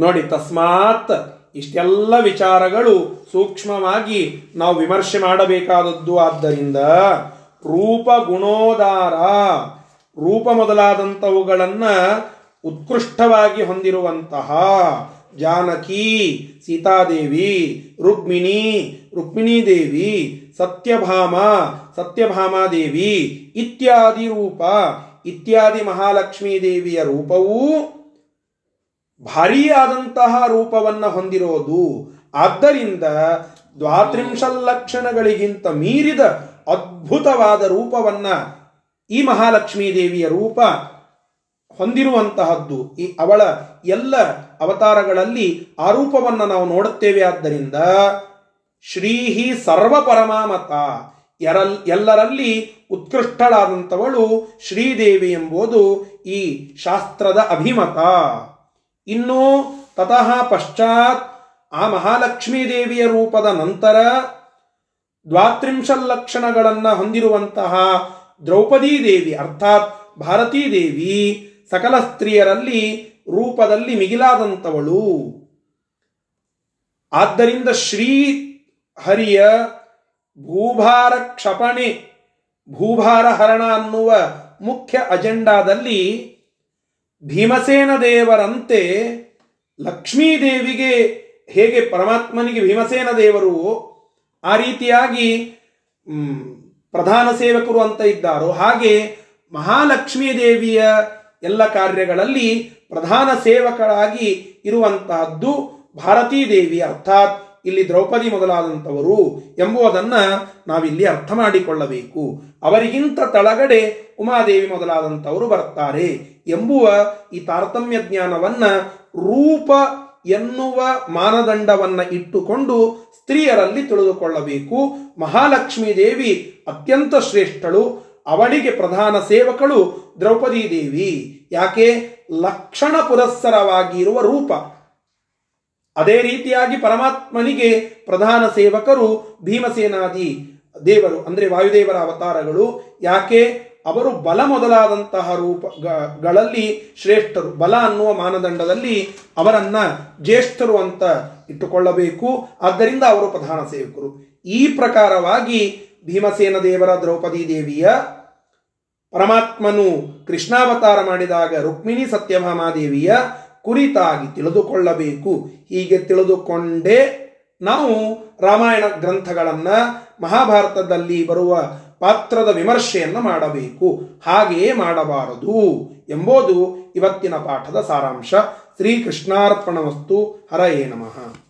ನೋಡಿ ತಸ್ಮಾತ್ ಇಷ್ಟೆಲ್ಲ ವಿಚಾರಗಳು ಸೂಕ್ಷ್ಮವಾಗಿ ನಾವು ವಿಮರ್ಶೆ ಮಾಡಬೇಕಾದದ್ದು ಆದ್ದರಿಂದ ರೂಪ ಗುಣೋದಾರ ರೂಪ ಮೊದಲಾದಂಥವುಗಳನ್ನ ಉತ್ಕೃಷ್ಟವಾಗಿ ಹೊಂದಿರುವಂತಹ ಜಾನಕಿ ಸೀತಾದೇವಿ ರುಕ್ಮಿಣಿ ರುಕ್ಮಿಣೀ ದೇವಿ, ಸತ್ಯಭಾಮ, ಸತ್ಯಭಾಮಾದೇವಿ ಇತ್ಯಾದಿ ರೂಪ, ಇತ್ಯಾದಿ ಮಹಾಲಕ್ಷ್ಮೀ ದೇವಿಯ ರೂಪವೂ ಭಾರಿಯಾದಂತಹ ರೂಪವನ್ನು ಹೊಂದಿರೋದು. ಆದ್ದರಿಂದ ದ್ವಾತ್ರಿಂಶ ಲಕ್ಷಣಗಳಿಗಿಂತ ಮೀರಿದ ಅದ್ಭುತವಾದ ರೂಪವನ್ನ ಈ ಮಹಾಲಕ್ಷ್ಮೀ ದೇವಿಯ ರೂಪ ಹೊಂದಿರುವಂತಹದ್ದು. ಈ ಅವಳ ಎಲ್ಲ ಅವತಾರಗಳಲ್ಲಿ ಆ ರೂಪವನ್ನು ನಾವು ನೋಡುತ್ತೇವೆ. ಆದ್ದರಿಂದ ಶ್ರೀಹಿ ಸರ್ವ ಪರಮಾಮತ ಎರಲ್, ಎಲ್ಲರಲ್ಲಿ ಉತ್ಕೃಷ್ಟಳಾದಂಥವಳು ಶ್ರೀದೇವಿ ಎಂಬುದು ಈ ಶಾಸ್ತ್ರದ ಅಭಿಮತ. ಇನ್ನು ತತಃ ಪಶ್ಚಾತ್ ಆ ಮಹಾಲಕ್ಷ್ಮೀ ದೇವಿಯ ರೂಪದ ನಂತರ ದ್ವಾತ್ರಿಂಶ ಲಕ್ಷಣಗಳನ್ನು ಹೊಂದಿರುವಂತಹ ದ್ರೌಪದೀ ದೇವಿ ಅರ್ಥಾತ್ ಭಾರತೀ ದೇವಿ ಸಕಲ ಸ್ತ್ರೀಯರಲ್ಲಿ ರೂಪದಲ್ಲಿ ಮಿಗಿಲಾದಂಥವಳು. ಆದ್ದರಿಂದ ಶ್ರೀ ಹರಿಯ ಭೂಭಾರ ಕ್ಷಪಣೆ ಭೂಭಾರ ಹರಣ ಅನ್ನುವ ಮುಖ್ಯ ಅಜೆಂಡಾದಲ್ಲಿ ಭೀಮಸೇನ ದೇವರಂತೆ ಲಕ್ಷ್ಮೀದೇವಿಗೆ ಹೇಗೆ ಪರಮಾತ್ಮನಿಗೆ ಭೀಮಸೇನ ದೇವರು ಆ ರೀತಿಯಾಗಿ ಪ್ರಧಾನ ಸೇವಕರು ಅಂತ ಇದ್ದಾರೋ ಹಾಗೆ ಮಹಾಲಕ್ಷ್ಮೀ ದೇವಿಯ ಎಲ್ಲ ಕಾರ್ಯಗಳಲ್ಲಿ ಪ್ರಧಾನ ಸೇವಕರಾಗಿ ಇರುವಂತಹದ್ದು ಭಾರತೀ ದೇವಿ ಅರ್ಥಾತ್ ಇಲ್ಲಿ ದ್ರೌಪದಿ ಮೊದಲಾದಂಥವರು ಎಂಬುದನ್ನ ನಾವಿಲ್ಲಿ ಅರ್ಥ ಮಾಡಿಕೊಳ್ಳಬೇಕು. ಅವರಿಗಿಂತ ತಳಗಡೆ ಉಮಾದೇವಿ ಮೊದಲಾದಂಥವರು ಬರ್ತಾರೆ ಎಂಬುವ ಈ ತಾರತಮ್ಯ ಜ್ಞಾನವನ್ನ ರೂಪ ಎನ್ನುವ ಮಾನದಂಡವನ್ನು ಇಟ್ಟುಕೊಂಡು ಸ್ತ್ರೀಯರಲ್ಲಿ ತಿಳಿದುಕೊಳ್ಳಬೇಕು. ಮಹಾಲಕ್ಷ್ಮೀ ದೇವಿ ಅತ್ಯಂತ ಶ್ರೇಷ್ಠಳು. ಅವಳಿಗೆ ಪ್ರಧಾನ ಸೇವಕಳು ದ್ರೌಪದಿ ದೇವಿ. ಯಾಕೆ? ಲಕ್ಷಣ ಪುರಸ್ಸರವಾಗಿರುವ ರೂಪ. ಅದೇ ರೀತಿಯಾಗಿ ಪರಮಾತ್ಮನಿಗೆ ಪ್ರಧಾನ ಸೇವಕರು ಭೀಮಸೇನಾದಿ ದೇವರು, ಅಂದರೆ ವಾಯುದೇವರ ಅವತಾರಗಳು. ಯಾಕೆ? ಅವರು ಬಲ ಮೊದಲಾದಂತಹ ರೂಪಗಳಲ್ಲಿ ಶ್ರೇಷ್ಠರು. ಬಲ ಅನ್ನುವ ಮಾನದಂಡದಲ್ಲಿ ಅವರನ್ನ ಜ್ಯೇಷ್ಠರು ಅಂತ ಇಟ್ಟುಕೊಳ್ಳಬೇಕು. ಆದ್ದರಿಂದ ಅವರು ಪ್ರಧಾನ ಸೇವಕರು. ಈ ಪ್ರಕಾರವಾಗಿ ಭೀಮಸೇನ ದೇವರ ದ್ರೌಪದಿ ದೇವಿಯ ಪರಮಾತ್ಮನು ಕೃಷ್ಣಾವತಾರ ಮಾಡಿದಾಗ ರುಕ್ಮಿಣಿ ಸತ್ಯಭಾಮಾದೇವಿಯ ಕುರಿತಾಗಿ ತಿಳಿದುಕೊಳ್ಳಬೇಕು. ಹೀಗೆ ತಿಳಿದುಕೊಂಡೇ ನಾವು ರಾಮಾಯಣ ಗ್ರಂಥಗಳನ್ನು ಮಹಾಭಾರತದಲ್ಲಿ ಬರುವ ಪಾತ್ರದ ವಿಮರ್ಶೆಯನ್ನು ಮಾಡಬೇಕು. ಹಾಗೆಯೇ ಮಾಡಬಾರದು ಎಂಬುದು ಇವತ್ತಿನ ಪಾಠದ ಸಾರಾಂಶ. ಶ್ರೀಕೃಷ್ಣಾರ್ಪಣ ವಸ್ತು ಹರಯೇ ನಮಃ.